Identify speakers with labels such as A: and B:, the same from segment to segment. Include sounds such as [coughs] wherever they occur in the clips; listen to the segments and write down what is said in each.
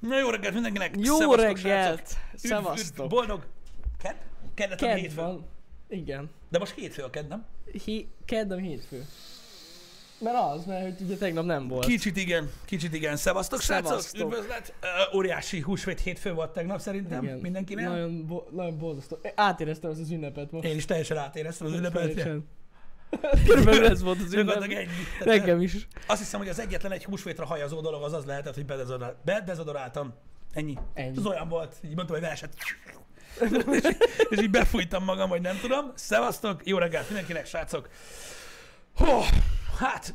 A: Na jó reggelt mindenkinek!
B: Jó
A: Szevasztok,
B: reggelt!
A: srácok!
B: Szevasztok!
A: Boldog! Kedd? Keddet a
B: Kedd
A: hétfő.
B: van. Igen.
A: De most hétfő a kedd, nem?
B: Hi- Kedd a hétfő. Mert az, mert hogy ugye tegnap nem volt.
A: Kicsit igen, kicsit igen. Szevasztok, srácok!
B: Szevasztok.
A: Üdvözlet! Uh, óriási húsvét hétfő volt tegnap szerintem
B: Igen.
A: mindenkinek.
B: Nagyon, bo- nagyon borzasztó. Átéreztem ezt az ünnepet most.
A: Én is teljesen átéreztem az ünnepet. [laughs]
B: Körülbelül ez volt az ünnep.
A: ennyi.
B: Nekem is.
A: Azt hiszem, hogy az egyetlen egy húsvétra hajazó dolog az az lehetett, hogy bedezodorál- bedezodoráltam. Ennyi.
B: Ennyi.
A: Ez olyan volt, így mondtam, hogy versett. és, és így befújtam magam, hogy nem tudom. Szevasztok, jó reggelt mindenkinek, srácok. Hó, hát,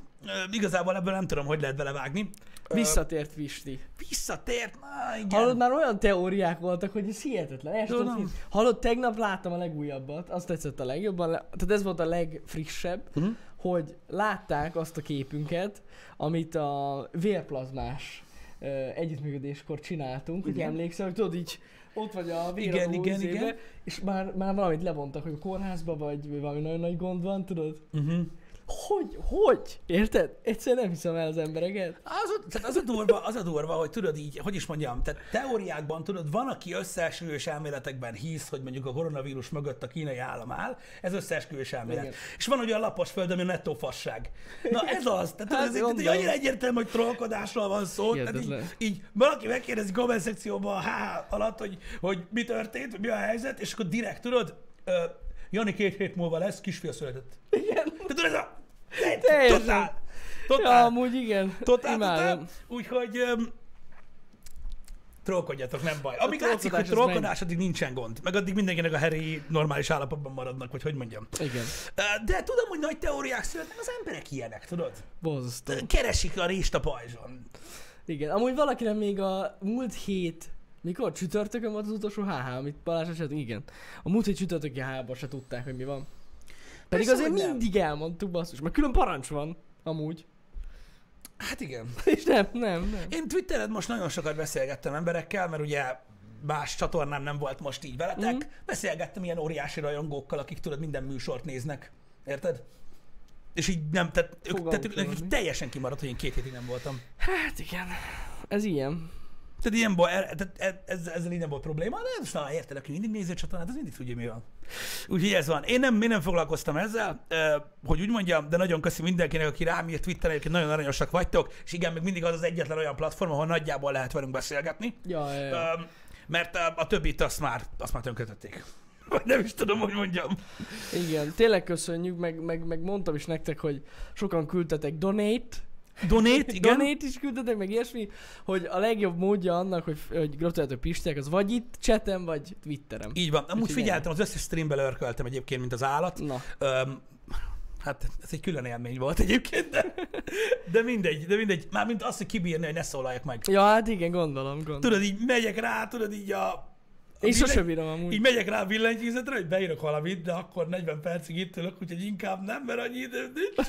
A: igazából ebből nem tudom, hogy lehet belevágni.
B: Visszatért Visti.
A: Visszatért, na igen.
B: Hallod, már olyan teóriák voltak, hogy ez hihetetlen. El
A: Tudom.
B: Hallod, tegnap láttam a legújabbat, azt tetszett a legjobban, le- tehát ez volt a legfrissebb,
A: Mhm.
B: hogy látták azt a képünket, amit a vérplazmás ö, együttműködéskor csináltunk, hogy
A: Igen.
B: emlékszel, hogy tudod így, ott vagy a
A: Igen, igen, igen.
B: és már, már valamit levontak, hogy a kórházba vagy, vagy valami nagyon nagy gond van, tudod?
A: Uh-huh.
B: Hogy? Hogy? Érted? Egyszerűen nem hiszem el az embereket.
A: Az, a- tehát az, a durva, az a durva, hogy tudod így, hogy is mondjam, tehát teóriákban tudod, van, aki összeesküvős elméletekben hisz, hogy mondjuk a koronavírus mögött a kínai állam áll, ez összeesküvős elmélet.
B: Igen.
A: És van olyan lapos föld, ami nettó fasság. Na ez az, tehát
B: Hát,
A: ez, tehát, annyira egyértelmű, hogy trollkodásról van szó, tehát így, így, valaki megkérdezi komment szekcióban a HH alatt, hogy, hogy mi történt, mi a helyzet, és akkor direkt tudod, Jani két hét múlva lesz, kisfiú született.
B: Igen.
A: Tehát ez a...
B: Teljesen.
A: Totál.
B: Ja,
A: Totál.
B: amúgy igen.
A: Totál, totál. Úgyhogy um, trollkodjatok, nem baj. Amíg
B: A
A: látszik, hogy
B: trollkodás
A: addig nincsen gond. Meg addig mindenkinek a heri normális állapotban maradnak, vagy hogy mondjam.
B: Igen.
A: De tudom, hogy nagy teóriák születnek, az emberek ilyenek, tudod?
B: Borzasztó.
A: Keresik a rést a pajzson.
B: Igen, amúgy valakinek még a múlt hét, mikor? Csütörtökön volt az utolsó HH, amit Balázs eset, igen. A múlt hét csütörtöki HH-ban se tudták, hogy mi van. Pedig
A: Persze,
B: azért
A: nem.
B: mindig elmondtuk basszus, mert külön parancs van, amúgy.
A: Hát igen. [laughs]
B: És nem, nem, nem.
A: Én Twitteren most nagyon sokat beszélgettem emberekkel, mert ugye más csatornám nem volt most így veletek.
B: Mhm.
A: Beszélgettem ilyen óriási rajongókkal, akik tudod minden műsort néznek. Érted? És így nem, tehát, ők, tehát ők, nekik teljesen kimaradt, hogy én két hétig nem voltam.
B: Hát igen, ez ilyen.
A: Tehát ilyen baj, e- tehát e- ez, ezzel így nem volt probléma, de most na, érted, aki mindig nézi a csatornát, az mindig tudja, mi van. Úgyhogy ez van. Én nem, én nem foglalkoztam ezzel, hogy úgy mondjam, de nagyon köszi mindenkinek, aki rám írt Twitteren, egyébként nagyon aranyosak vagytok, és igen, még mindig az az egyetlen olyan platform, ahol nagyjából lehet velünk beszélgetni.
B: Ja, ja, ja.
A: Mert a, a többit azt már, azt már tönkretették. [laughs] Vagy nem is tudom, hogy mondjam.
B: Igen, tényleg köszönjük, meg, meg, meg mondtam is nektek, hogy sokan küldtetek donate,
A: Donate, igen.
B: Donate is küldtetek, meg ilyesmi, hogy a legjobb módja annak, hogy, hogy gratuláltok Pistiek, az vagy itt chatem, vagy Twitterem.
A: Így van. Amúgy
B: Úgyhogy
A: figyeltem, az összes streambe lörköltem egyébként, mint az állat.
B: Na,
A: Um, hát ez egy külön élmény volt egyébként, de, de mindegy, de mindegy. Mármint azt, hogy kibírni, hogy ne szólaljak meg.
B: ja, hát igen, gondolom, gondolom.
A: Tudod, így megyek rá, tudod, így a...
B: Én
A: billenty-
B: sose bírom amúgy.
A: Így megyek rá a billentyűzetre, hogy beírok valamit, de akkor 40 percig itt ülök, úgyhogy inkább nem, mert annyi időm nincs.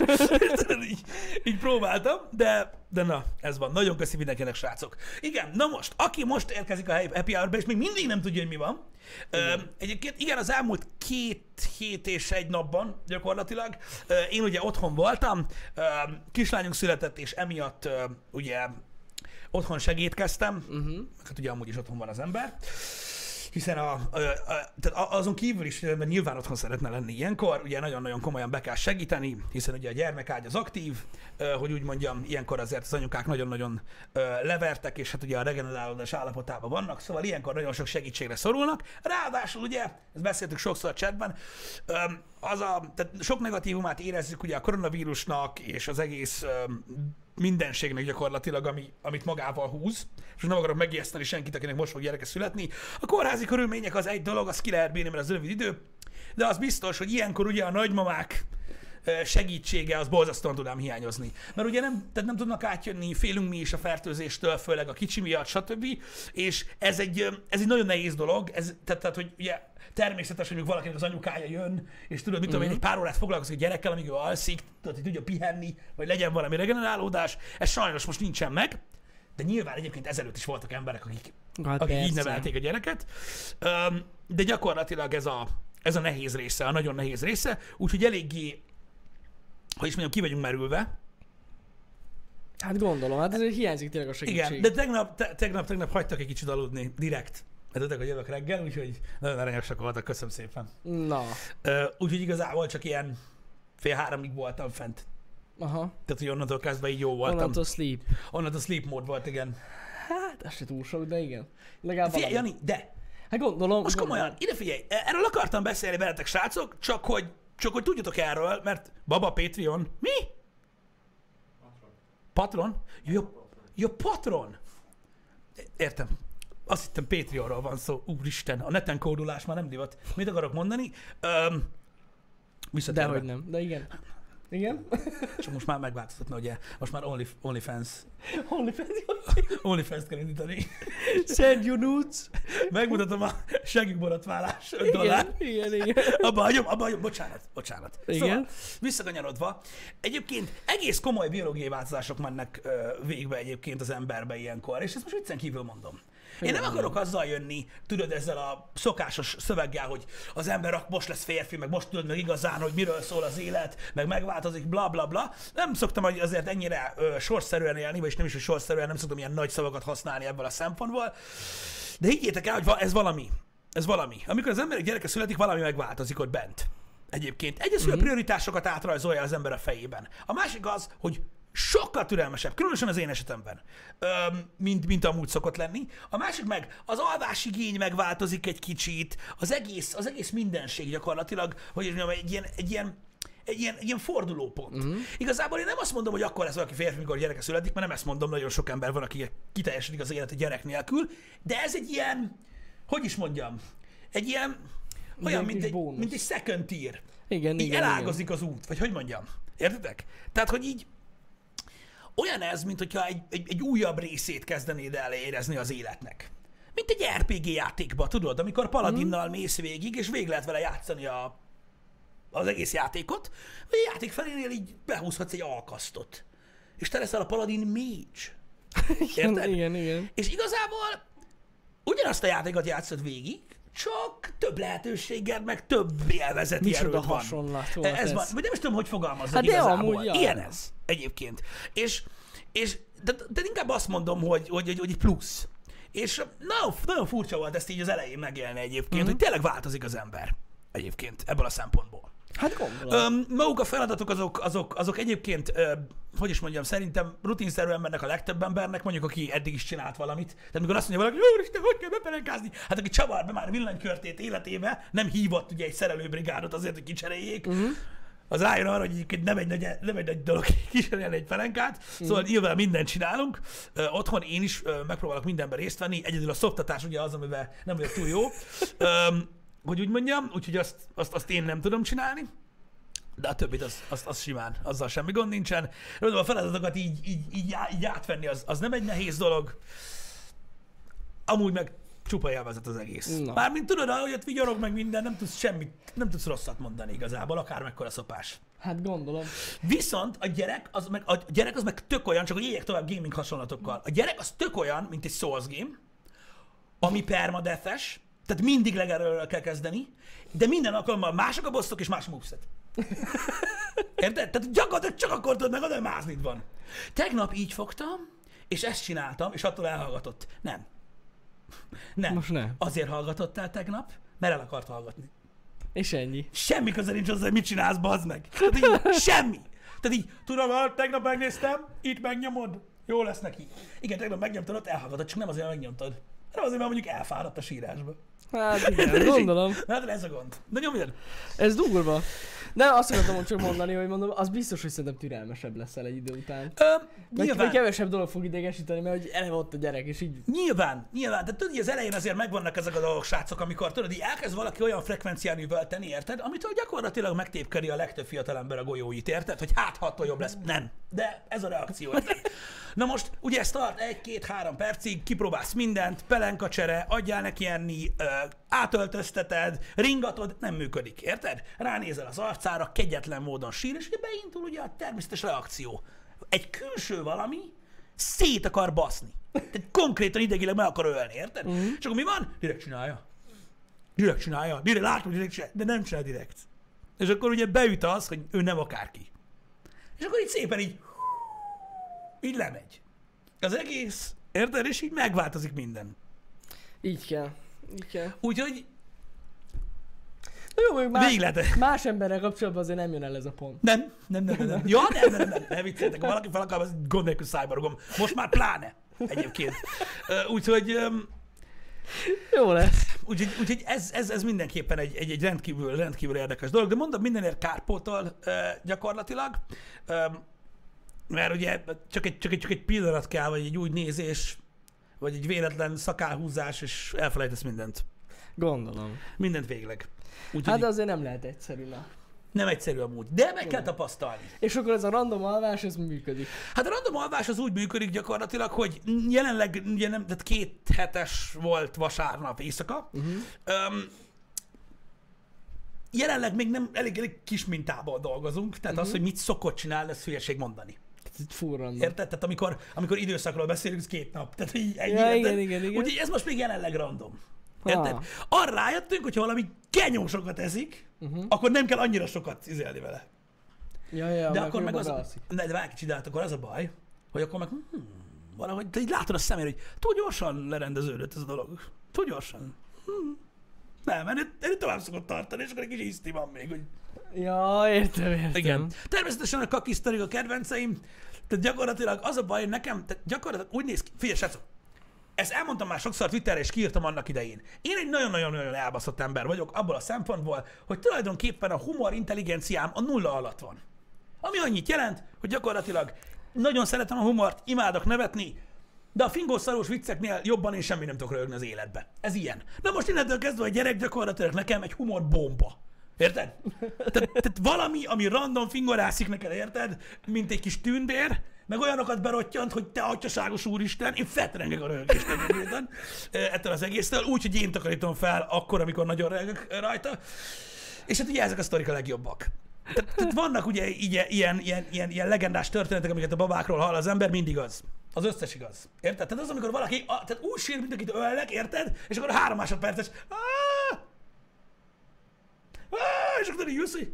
A: [laughs] Így, így próbáltam, de, de na, ez van. Nagyon köszi mindenkinek, srácok. Igen, na most, aki most érkezik a happy hour és még mindig nem tudja, hogy mi van. Ö, egyébként igen, az elmúlt két hét és egy napban gyakorlatilag ö, én ugye otthon voltam, ö, kislányunk született, és emiatt ö, ugye otthon segítkeztem,
B: Uh-huh.
A: hát ugye amúgy is otthon van az ember, hiszen a, a, a, azon kívül is, mert nyilván otthon szeretne lenni ilyenkor, ugye nagyon-nagyon komolyan be kell segíteni, hiszen ugye a gyermekágy az aktív, hogy úgy mondjam, ilyenkor azért az anyukák nagyon-nagyon levertek, és hát ugye a regenerálódás állapotában vannak, szóval ilyenkor nagyon sok segítségre szorulnak. Ráadásul ugye, ezt beszéltük sokszor a chatben, az a, tehát sok negatívumát érezzük ugye a koronavírusnak és az egész mindenségnek gyakorlatilag, ami, amit magával húz, és nem akarok megijeszteni senkit, akinek most fog gyereke születni. A kórházi körülmények az egy dolog, az ki lehet bírni, mert az rövid idő, de az biztos, hogy ilyenkor ugye a nagymamák segítsége az borzasztóan tud ám hiányozni. Mert ugye nem, tehát nem tudnak átjönni, félünk mi is a fertőzéstől, főleg a kicsi miatt, stb. És ez egy, ez egy nagyon nehéz dolog, ez, tehát, tehát hogy ugye természetes, hogy valakinek az anyukája jön, és tudod, mit tudom én, egy pár órát foglalkozik a gyerekkel, amíg ő alszik, tudod, hogy tudja pihenni, vagy legyen valami regenerálódás. Ez sajnos most nincsen meg, de nyilván egyébként ezelőtt is voltak emberek, akik,
B: Hát
A: akik így nevelték a gyereket. De gyakorlatilag ez a, ez a nehéz része, a nagyon nehéz része, úgyhogy eléggé, hogy is mondjam, ki vagyunk merülve,
B: Hát gondolom, hát ezért hiányzik tényleg a segítség.
A: Igen, de tegnap, te, tegnap, tegnap hagytak egy kicsit aludni, direkt. Mert tudtak, hogy jövök reggel, úgyhogy nagyon aranyosak voltak, köszönöm szépen.
B: Na,
A: Uh, úgyhogy igazából csak ilyen fél háromig voltam fent.
B: aha.
A: Tehát, hogy onnantól kezdve így jó voltam.
B: Onnantól sleep.
A: Onnantól sleep mód volt, igen.
B: Hát, ez se túl sok, de igen. Legalább
A: Figyelj. Jani, de
B: Hát gondolom.
A: most
B: gondolom.
A: komolyan, ide figyelj, erről akartam beszélni veletek, srácok, csak hogy, csak hogy tudjatok erről, mert Baba Patreon, mi? Patron? Jó, jó, Patron. Értem. Azt hittem Patreonról van szó. Úristen, a neten kódulás már nem divat. Mit akarok mondani? Öm.
B: Dehogy nem, de igen. Igen?
A: Csak most már megváltozott, mert ugye most már Only, OnlyFans. [laughs]
B: OnlyFans.
A: OnlyFans-t kell indítani.
B: Send you nudes.
A: Megmutatom a segít borotválás 5 dollár.
B: Igen, igen, igen.
A: Abba hagyom, abba hagyom, bocsánat, bocsánat.
B: Igen.
A: Szóval, visszakanyarodva, egyébként egész komoly biológiai változások mennek végbe egyébként az emberbe ilyenkor, és ezt most viccen kívül mondom. Én nem akarok azzal jönni, tudod, ezzel a szokásos szöveggel, hogy az ember most lesz férfi, meg most tudod meg igazán, hogy miről szól az élet, meg megváltozik, bla bla bla. Nem szoktam hogy azért ennyire ö, sorszerűen élni, vagyis nem is, hogy sorszerűen, nem szoktam ilyen nagy szavakat használni ebből a szempontból. De higgyétek el, hogy va- ez valami. Ez valami. Amikor az emberek gyereke születik, valami megváltozik ott bent. Egyébként. Egyes, hogy a prioritásokat átrajzolja az ember a fejében. A másik az, hogy sokkal türelmesebb, különösen az én esetemben, mint, mint amúgy szokott lenni. A másik meg az alvásigény megváltozik egy kicsit, az egész, az egész mindenség gyakorlatilag, hogy mondjam, egy ilyen, egy ilyen egy ilyen, egy ilyen fordulópont. Uh-huh. Igazából én nem azt mondom, hogy akkor lesz valaki férfi, mikor gyereke születik, mert nem ezt mondom, nagyon sok ember van, aki kiteljesedik az élete gyerek nélkül, de ez egy ilyen, hogy is mondjam, egy ilyen, olyan, mint egy,
B: bónusz.
A: mint egy second tier.
B: Igen,
A: Így
B: igen,
A: elágazik az út, vagy hogy mondjam. Értitek? Tehát, hogy így olyan ez, mint hogyha egy, egy, egy újabb részét kezdenéd el érezni az életnek. Mint egy RPG játékba, tudod, amikor paladinnal mész végig, és végig lehet vele játszani a, az egész játékot, vagy a játék felénél így behúzhatsz egy alkasztot. És te leszel a paladin mage. [laughs]
B: Igen,
A: Érted?
B: igen, igen.
A: És igazából ugyanazt a játékot játszod végig, csak több lehetőséged, meg több élvezeti
B: Micsoda
A: van.
B: hasonlat volt
A: ez,
B: ez.
A: van. Vagy nem is tudom, hogy fogalmazok
B: Hát de
A: igazából.
B: amúgy, ja.
A: Ilyen ez egyébként. És, és de, de inkább azt mondom, hogy, hogy, hogy, hogy plusz. És nagyon, nagyon furcsa volt ezt így az elején megélni egyébként,
B: Mhm.
A: mm-hmm. hogy tényleg változik az ember egyébként ebből a szempontból.
B: Hát gondolom.
A: Öm, maguk a feladatok azok, azok, azok egyébként, ö, hogy is mondjam, szerintem rutinszerűen mennek a legtöbb embernek, mondjuk aki eddig is csinált valamit. Tehát amikor azt mondja valaki, úristen, hogy kell bepelenkázni? Hát aki csavar be már villanykörtét életébe, nem hívott ugye egy szerelőbrigádot azért, hogy kicseréljék. Uh-huh. Az rájön arra, hogy egyébként nem egy nagy, nem egy nagy dolog [laughs] kicserélni egy felenkát, szóval nyilván mindent csinálunk. Ö, otthon én is ö, megpróbálok mindenben részt venni, egyedül a szoptatás ugye az, amivel nem vagyok túl jó. [laughs] Öm, hogy úgy mondjam, úgyhogy azt, azt, azt én nem tudom csinálni. De a többit az, az, az simán, azzal semmi gond nincsen. Mondom, a feladatokat így, így, így, így átvenni, az, az nem egy nehéz dolog. Amúgy meg csupa élvezet az egész.
B: Na.
A: Mármint tudod, ahogy ott vigyorog meg minden, nem tudsz semmit, nem tudsz rosszat mondani igazából, akár mekkora szopás.
B: Hát gondolom.
A: Viszont a gyerek az meg, a gyerek az meg tök olyan, csak hogy éljek tovább gaming hasonlatokkal. A gyerek az tök olyan, mint egy Souls game, ami permadeath tehát mindig legelőről kell kezdeni, de minden alkalommal mások a bosszok és más moveset. Érted? Tehát gyakorlatilag csak akkor tudod meg, hogy máznid van. Tegnap így fogtam, és ezt csináltam, és attól elhallgatott. Nem. Nem.
B: Most ne.
A: Azért hallgatott el tegnap, mert el akart hallgatni.
B: És ennyi.
A: Semmi köze nincs hozzá, hogy mit csinálsz, bazd meg. Tehát így, semmi. Tehát így, tudom, ah, tegnap megnéztem, itt megnyomod, jó lesz neki. Igen, tegnap megnyomtad, ott elhallgatott, csak nem azért, mert megnyomtad. hanem azért, mert mondjuk elfáradt a sírásba.
B: Hát igen, gondolom.
A: Hát ez a gond. De nyomjad.
B: Ez durva. Nem, azt akartam csak mondani, hogy mondom, az biztos, hogy szerintem türelmesebb leszel egy idő után.
A: Ö, nyilván,
B: meg kevesebb dolog fog idegesíteni, mert hogy eleve ott a gyerek, és így
A: nyilván, nyilván. De tudod, hogy az elején azért megvannak ezek a dolgok, srácok, amikor tudod, így elkezd valaki olyan frekvencián üvölteni, érted? Amitől gyakorlatilag megtépkeri a legtöbb fiatalember a golyóit, érted? Hogy hát, ha attól jobb lesz. Nem. De ez a reakció, érted? Na most, ugye ez tart egy-két-három percig, kipróbálsz mindent, pelenkacsere, adjál neki enni, átöltözteted, ringatod, nem működik, érted? Ránézel az arcára, kegyetlen módon sír, és ugye beindul ugye a természetes reakció. Egy külső valami szét akar baszni. Tehát konkrétan idegileg meg akar ölni, érted? Uh-huh. És akkor mi van? Direkt csinálja. Direkt csinálja. Direkt látom, direkt csinálja, de nem csinál direkt. És akkor ugye beüt az, hogy ő nem akárki. És akkor így szépen így így lemegy. Az egész, érted? És így megváltozik minden.
B: Így kell. Kell.
A: Úgyhogy
B: Na jó, más,
A: végig lehet.
B: más emberrel kapcsolatban azért nem jön el ez a pont.
A: Nem, nem, nem, nem, nem. Ja, nem, nem, nem, nem, nem vicceltek. Ha valaki fel akar, az gond nélkül szájbarogom. Most már pláne egyébként. Úgyhogy, öm,
B: Jó lesz.
A: úgyhogy, úgyhogy ez, ez, ez mindenképpen egy, egy, egy rendkívül, rendkívül érdekes dolog, de mondom, mindenért kárpótol gyakorlatilag. Mert ugye csak egy, csak, egy, csak egy pillanat kell, vagy egy úgy nézés, vagy egy véletlen szakálhúzás, és elfelejtesz mindent.
B: Gondolom.
A: Mindent végleg. Úgyhogy
B: Hát de azért nem lehet egyszerű, na.
A: nem egyszerű amúgy, de meg kell tapasztalni.
B: És akkor ez a random alvás, ez működik.
A: Hát a random alvás az úgy működik gyakorlatilag, hogy jelenleg ugye nem, tehát két hetes volt vasárnap éjszaka.
B: Uh-huh.
A: Öm, jelenleg még nem elég, elég kis mintában dolgozunk, tehát uh-huh. az, hogy mit szokott csinálni, ez hülyeség mondani.
B: Itt full random.
A: Érted? Tehát amikor, amikor időszakról beszélünk, ez két nap. Tehát így ennyi,
B: Ja, igen, igen, igen.
A: Úgyhogy ez most még jelenleg random. Érted?
B: Ah.
A: Arra rájöttünk, hogyha valami genyósokat eszik,
B: Uh-huh.
A: akkor nem kell annyira sokat izélni vele.
B: Ja, ja,
A: De akkor meg az,
B: bealszik.
A: ne, de várj kicsit, hát akkor az a baj, hogy akkor meg hmm, valahogy, te így látod a szemén, hogy túl gyorsan lerendeződött ez a dolog. Túl gyorsan. Hmm. Nem, ennél, ennél tovább szokott tartani, és akkor egy kis hiszti van még, hogy
B: Ja, értem, értem.
A: igen. Természetesen a kakisztorik a kedvenceim, tehát gyakorlatilag az a baj, nekem, tehát gyakorlatilag úgy néz ki, figyelj, srácok, ezt elmondtam már sokszor Twitterre, és kiírtam annak idején. Én egy nagyon-nagyon-nagyon elbaszott ember vagyok abból a szempontból, hogy tulajdonképpen a humor intelligenciám a nulla alatt van. Ami annyit jelent, hogy gyakorlatilag nagyon szeretem a humort, imádok nevetni, de a fingószarós vicceknél jobban én semmi nem tudok rögni az életbe. Ez ilyen. Na most innentől kezdve a gyerek gyakorlatilag nekem egy humor bomba. Érted? Tehát, tehát valami, ami random fingorászik neked, érted? Mint egy kis tűnbér, meg olyanokat berottyant, hogy te atyaságos úristen, én fetrengek a röhögéstől ettől az egésztől, úgy, hogy én takarítom fel akkor, amikor nagyon röhögök rajta. És hát ugye ezek a sztorik a legjobbak. Tehát, tehát vannak ugye ilyen, ilyen, ilyen, ilyen, ilyen legendás történetek, amiket a babákról hall az ember, mindig az. Az összes igaz. Érted? Tehát az, amikor valaki a, tehát úgy sír, mint akit ölnek, érted? És akkor három másodperces. "Áh! Áh!" És akkor hogy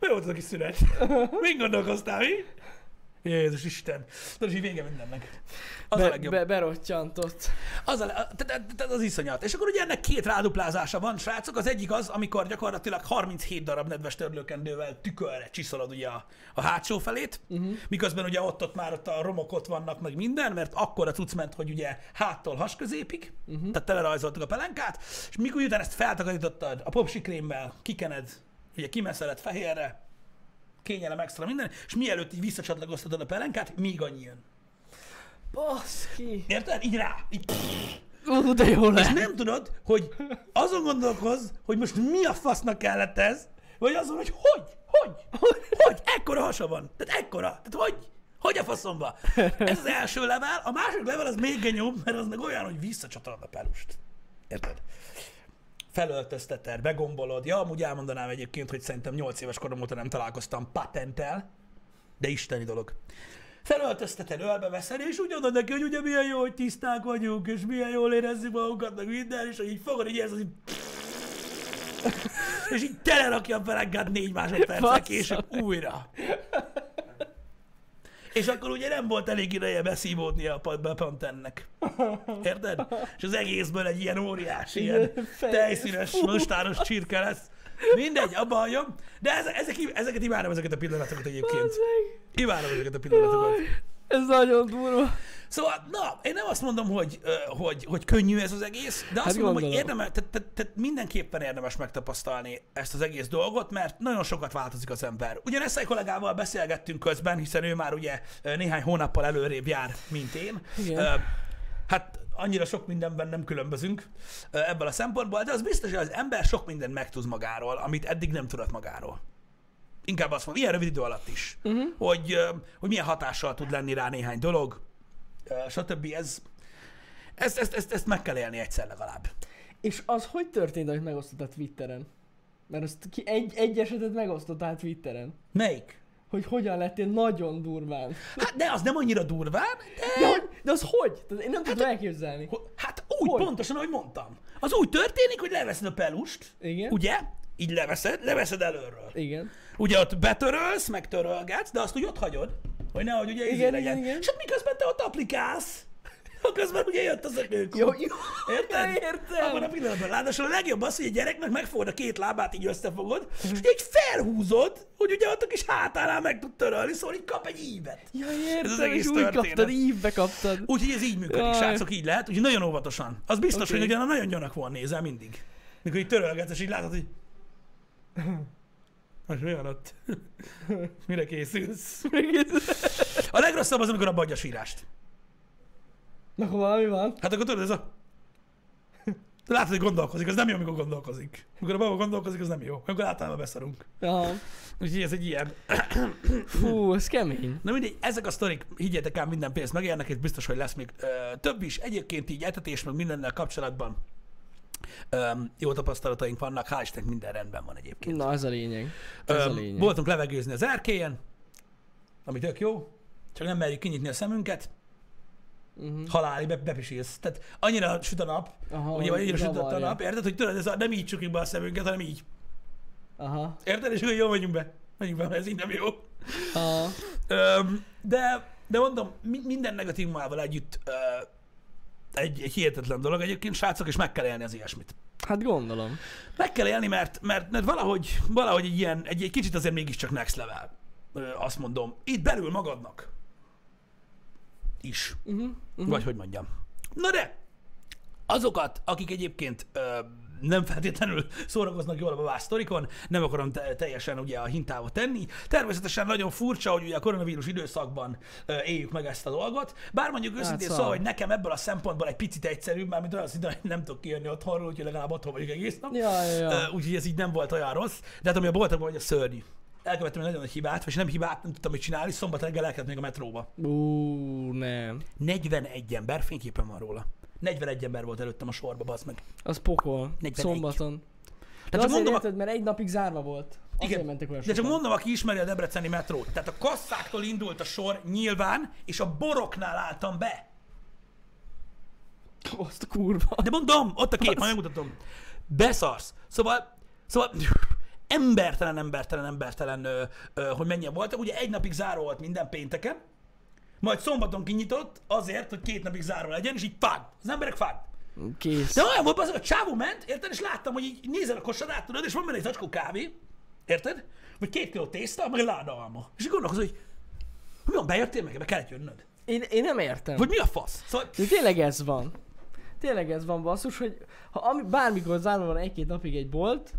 A: mi volt az a kis szünet? [laughs] Mind gondolkoztál, mi? Jézus Isten. Tudod, és így vége mindennek. Az a
B: Be,
A: legjobb.
B: be, berottyantott.
A: Az, a, tehát- tehát tehát az iszonyat. És akkor ugye ennek két ráduplázása van, srácok. Az egyik az, amikor gyakorlatilag 37 darab nedves törlőkendővel tükölre csiszolod ugye a, a hátsó felét, uh-huh. miközben ugye ott, ott már ott a romok ott vannak, meg minden, mert akkor a cucc ment, hogy ugye háttól hasközépig, uh-huh. tehát telerajzoltuk a pelenkát, és mikor utána ezt feltakarítottad a popsikrémmel, kikened, ugye kimeszeled fehérre, kényelem extra minden, és mielőtt így visszacsatlakoztatod a pelenkát, még annyi jön.
B: Baszki.
A: Érted? Így rá. Így
B: Ú, de jó
A: és
B: lesz.
A: nem tudod, hogy azon gondolkoz, hogy most mi a fasznak kellett ez, vagy azon, hogy hogy, hogy, hogy, hogy, ekkora hasa van. Tehát ekkora. Tehát hogy, hogy a faszomba. Ez az első level, a másik level az még genyóbb, mert az meg olyan, hogy visszacsatolod a pelust. Érted? Felöltözteted, begombolod. Ja, amúgy elmondanám egyébként, hogy szerintem 8 éves korom óta nem találkoztam patenttel, de isteni dolog. Felöltözteted, ölbe veszed, és úgy mondod neki, hogy ugye milyen jó, hogy tiszták vagyunk, és milyen jól érezzük magunkat, meg minden, és hogy így fogod, így ez az [laughs] és így telerakja a pelenkát négy másodperccel később újra. És akkor ugye nem volt elég ideje beszívódni a pa- be pont ennek. Érted? És az egészből egy ilyen óriási, ilyen tejszínes, mustáros csirke lesz. Mindegy, abba hagyom. De ezek, ezek, ezeket imádom, ezeket a pillanatokat egyébként. Imádom ezeket a pillanatokat.
B: Jaj, Ez nagyon durva.
A: Szóval, na, én nem azt mondom, hogy, hogy, hogy könnyű ez az egész, de azt
B: Hát
A: mondom, hogy
B: gondolom.
A: érdemes, tehát, tehát, tehát mindenképpen érdemes megtapasztalni ezt az egész dolgot, mert nagyon sokat változik az ember. Ugye Nessai kollégával beszélgettünk közben, hiszen ő már ugye néhány hónappal előrébb jár, mint én.
B: Igen.
A: Hát annyira sok mindenben nem különbözünk ebből a szempontból, de az biztos, hogy az ember sok mindent megtud magáról, amit eddig nem tudott magáról. Inkább azt mondom, ilyen rövid idő alatt is, uh-huh. hogy, hogy milyen hatással tud lenni rá néhány dolog, stb. Ez, ezt, ezt, ezt, ezt meg kell élni egyszer legalább.
B: És az hogy történt, amit megosztottad Twitteren? Mert azt ki egy, egy esetet megosztottál Twitteren.
A: Melyik?
B: Hogy hogyan lettél nagyon durván.
A: Hát de az nem annyira durván, de...
B: De, hogy, de az hogy? Én nem tudom elképzelni.
A: Ho- Hát úgy,
B: Hogy?
A: pontosan, ahogy mondtam. Az úgy történik, hogy leveszed a pelust,
B: Igen.
A: ugye? Így leveszed, leveszed előről.
B: Igen.
A: Ugye ott betörölsz, meg törölgetsz, de azt úgy ott hagyod, hogy nehogy ugye izé
B: Igen,
A: legyen.
B: igen, igen.
A: És hát miközben te ott applikálsz, [laughs] közben ugye jött az a kőkú.
B: Jó, jó.
A: Érted? [laughs]
B: Értem.
A: Abban a pillanatban. Ráadásul a legjobb az, hogy a gyereknek megfogod a két lábát, így összefogod, és így felhúzod, hogy ugye ott a kis hátánál meg tud törölni, szóval így kap egy ívet.
B: Ja,
A: Ez az
B: értem,
A: egész
B: és úgy kaptad, ívbe kaptad.
A: Úgyhogy ez így működik,
B: Jaj.
A: srácok, így lehet, úgyhogy nagyon óvatosan. Az biztos,
B: Oké.
A: hogy ugyan nagyon gyanakvóan nézel mindig. Mikor így törölgetsz, és így látod, hogy... [laughs] Most mi van ott? [laughs] [laughs] Mire készülsz? A legrosszabb az, amikor abba adja a sírást.
B: Na, ha valami van.
A: Hát akkor tudod, ez a... Látod, hogy gondolkozik, az nem jó, amikor gondolkozik. Amikor a baba gondolkozik, az nem jó. Amikor általában beszarunk.
B: Ja.
A: Úgyhogy ez egy ilyen. [clears throat]
B: Fú, ez kemény.
A: Na mindegy, ezek a sztorik, higgyetek el, minden pénzt megérnek, és biztos, hogy lesz még ö, több is. Egyébként így etetés, meg mindennel kapcsolatban ö, jó tapasztalataink vannak, hál' Istennek minden rendben van egyébként.
B: Na, ez a lényeg. Ez a
A: Ö,
B: lényeg.
A: voltunk levegőzni az erkélyen, ami tök jó, csak nem merjük kinyitni a szemünket,
B: Uh-huh.
A: haláli, be, bepisílsz. Tehát annyira süt a nap,
B: Aha,
A: ugye, vagy annyira sütött a nap, érted, hogy tudod, ez a, nem így csukjuk be a szemünket, hanem így.
B: Aha.
A: Érted? És akkor jó, megyünk be. Megyünk be, mert ez így nem jó.
B: Aha.
A: Öm, de, de mondom, mi- minden negatívumával együtt ö, egy, egy hihetetlen dolog egyébként, srácok, és meg kell élni az ilyesmit.
B: Hát gondolom.
A: Meg kell élni, mert, mert, mert valahogy, valahogy egy ilyen, egy, egy kicsit azért mégiscsak next level, azt mondom. Itt belül magadnak is.
B: Uh-huh.
A: Uh-huh. Vagy hogy mondjam. Na de, azokat, akik egyébként ö, nem feltétlenül szórakoznak jól a babás sztorikon, nem akarom te- teljesen ugye a hintávot tenni. Természetesen nagyon furcsa, hogy ugye a koronavírus időszakban ö, éljük meg ezt a dolgot. Bár mondjuk őszintén
B: szóval.
A: hogy nekem ebből a szempontból egy picit egyszerűbb, mármint olyan szinten, hogy nem tudok kijönni otthonról, úgyhogy legalább otthon vagyok egész nap.
B: Ja, ja,
A: Úgyhogy ez így nem volt olyan rossz. De hát ami a boltokban, hogy a szörnyű. Elkövettem egy nagyon nagy hibát, vagy nem hibát, nem tudtam mit csinálni, szombat reggel elkezdtem még a metróba.
B: Ú, nem.
A: 41 ember, fényképen van róla. 41 ember volt előttem a sorba, bazd meg.
B: Az pokol.
A: 41.
B: Szombaton. De
A: csak mondom,
B: érted, mert egy napig zárva volt. Azért
A: igen,
B: mentek olyan
A: de csak
B: sokan.
A: mondom, aki ismeri a debreceni metrót. Tehát a kasszáktól indult a sor nyilván, és a boroknál álltam be.
B: Azt a kurva.
A: De mondom, ott a kép, majd megmutatom. Beszarsz. Szóval, szóval embertelen, embertelen, embertelen, ö, ö, hogy mennyien voltak. Ugye egy napig záró volt minden pénteken, majd szombaton kinyitott azért, hogy két napig záró legyen, és így fád. Az emberek fád.
B: Kész.
A: De olyan volt, az, a csávó ment, érted, és láttam, hogy így nézel a kosarát, tudod, és van benne egy zacskó kávé, érted? Vagy két kiló tészta, meg láda alma. És így gondolkozol, hogy mi van, bejöttél meg, be kellett jönnöd.
B: Én, én nem értem.
A: Vagy mi a fasz? Szóval,
B: De tényleg ez van. Tényleg ez van basszus, hogy ha ami, bármikor zárva van egy-két napig egy bolt,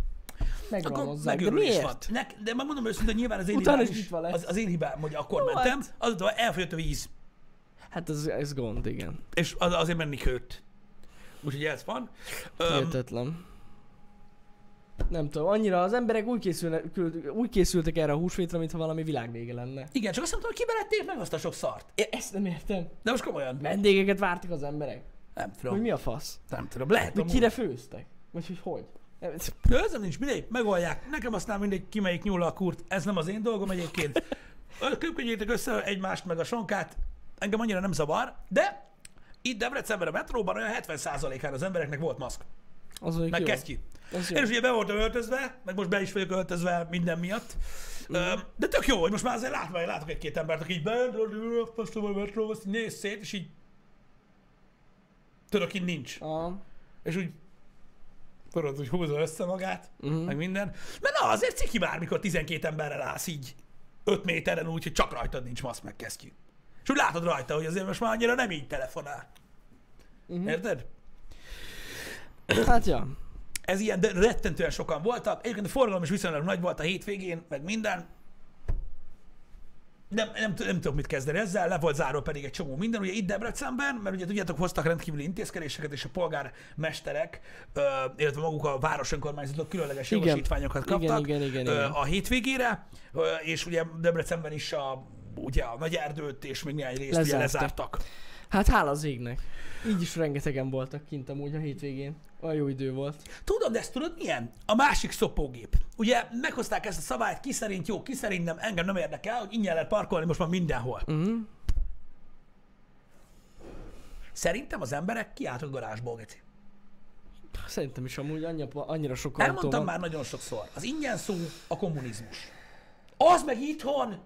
B: megromozzák. De miért?
A: van. Ne, de megmondom őszintén, nyilván az én
B: Utána
A: hibám
B: is
A: is, az, az én hibám, hogy akkor
B: Jó,
A: mentem,
B: hát.
A: azután elfogyott a víz,
B: Hát ez, ez gond, igen.
A: és az, azért menni hőt. Úgyhogy ez van.
B: Hihetetlen. Nem tudom, annyira az emberek úgy, készülnek, küld- úgy készültek erre a húsvétra, mintha valami világvége lenne.
A: igen, csak azt nem tudom, hogy kibelették meg azt a sok szart.
B: Én ezt nem értem.
A: De most komolyan.
B: Vendégeket vártak az emberek.
A: Nem
B: Hogy
A: tudom.
B: mi a fasz?
A: Nem tudom. Lehet,
B: Hogy
A: amúgy.
B: kire főztek? Vagy hogy hogy? Nem
A: nincs, mindegy, megoldják. Nekem aztán mindegy, ki melyik nyúl a kurt. Ez nem az én dolgom egyébként. Köpködjétek össze egymást, meg a sonkát. Engem annyira nem zavar, de itt Debrecenben a metróban olyan 70%-án az embereknek volt maszk.
B: Az
A: Meg
B: jó.
A: kesztyű. Én is ugye be voltam öltözve, meg most be is vagyok öltözve minden miatt. Ö, De tök jó, hogy most már azért látom, hogy látok egy-két embert, aki így bent, azt a metró, azt néz szét, és így tudok, így nincs.
B: Aha.
A: És úgy tudod, úgy húzza össze magát, uh-huh. meg minden. Mert na, azért ciki bármikor 12 emberrel állsz így 5 méteren úgy, hogy csak rajtad nincs maszk meg kesztyű. És úgy látod rajta, hogy azért most már annyira nem így telefonál. Uh-huh. Érted?
B: Hát ja.
A: Ez ilyen, de rettentően sokan voltak. Egyébként a forgalom is viszonylag nagy volt a hétvégén, meg minden. Nem, nem, nem tudok mit kezdeni ezzel, le volt zárva pedig egy csomó minden, ugye itt Debrecenben, mert ugye tudjátok, hoztak rendkívüli intézkedéseket, és a polgármesterek, ö, illetve maguk a város önkormányzatok különleges
B: Igen.
A: jogosítványokat
B: Igen,
A: kaptak
B: igen, igen,
A: ö,
B: igen.
A: a hétvégére, ö, és ugye Debrecenben is a, ugye a nagy erdőt és még néhány részt ugye
B: Lezártak. Hát hála az égnek. Így is rengetegen voltak kint amúgy a hétvégén. Olyan jó idő volt.
A: Tudom, de ezt tudod milyen? A másik szopógép. Ugye meghozták ezt a szabályt, ki szerint jó, ki szerint nem, engem nem érdekel, hogy ingyen lehet parkolni most már mindenhol.
B: Uh-huh.
A: Szerintem az emberek kiálltak a garázsból, Geci.
B: Szerintem is amúgy annyira, annyira sok
A: Elmondtam
B: van.
A: már nagyon sokszor, az ingyen szó a kommunizmus. Az meg itthon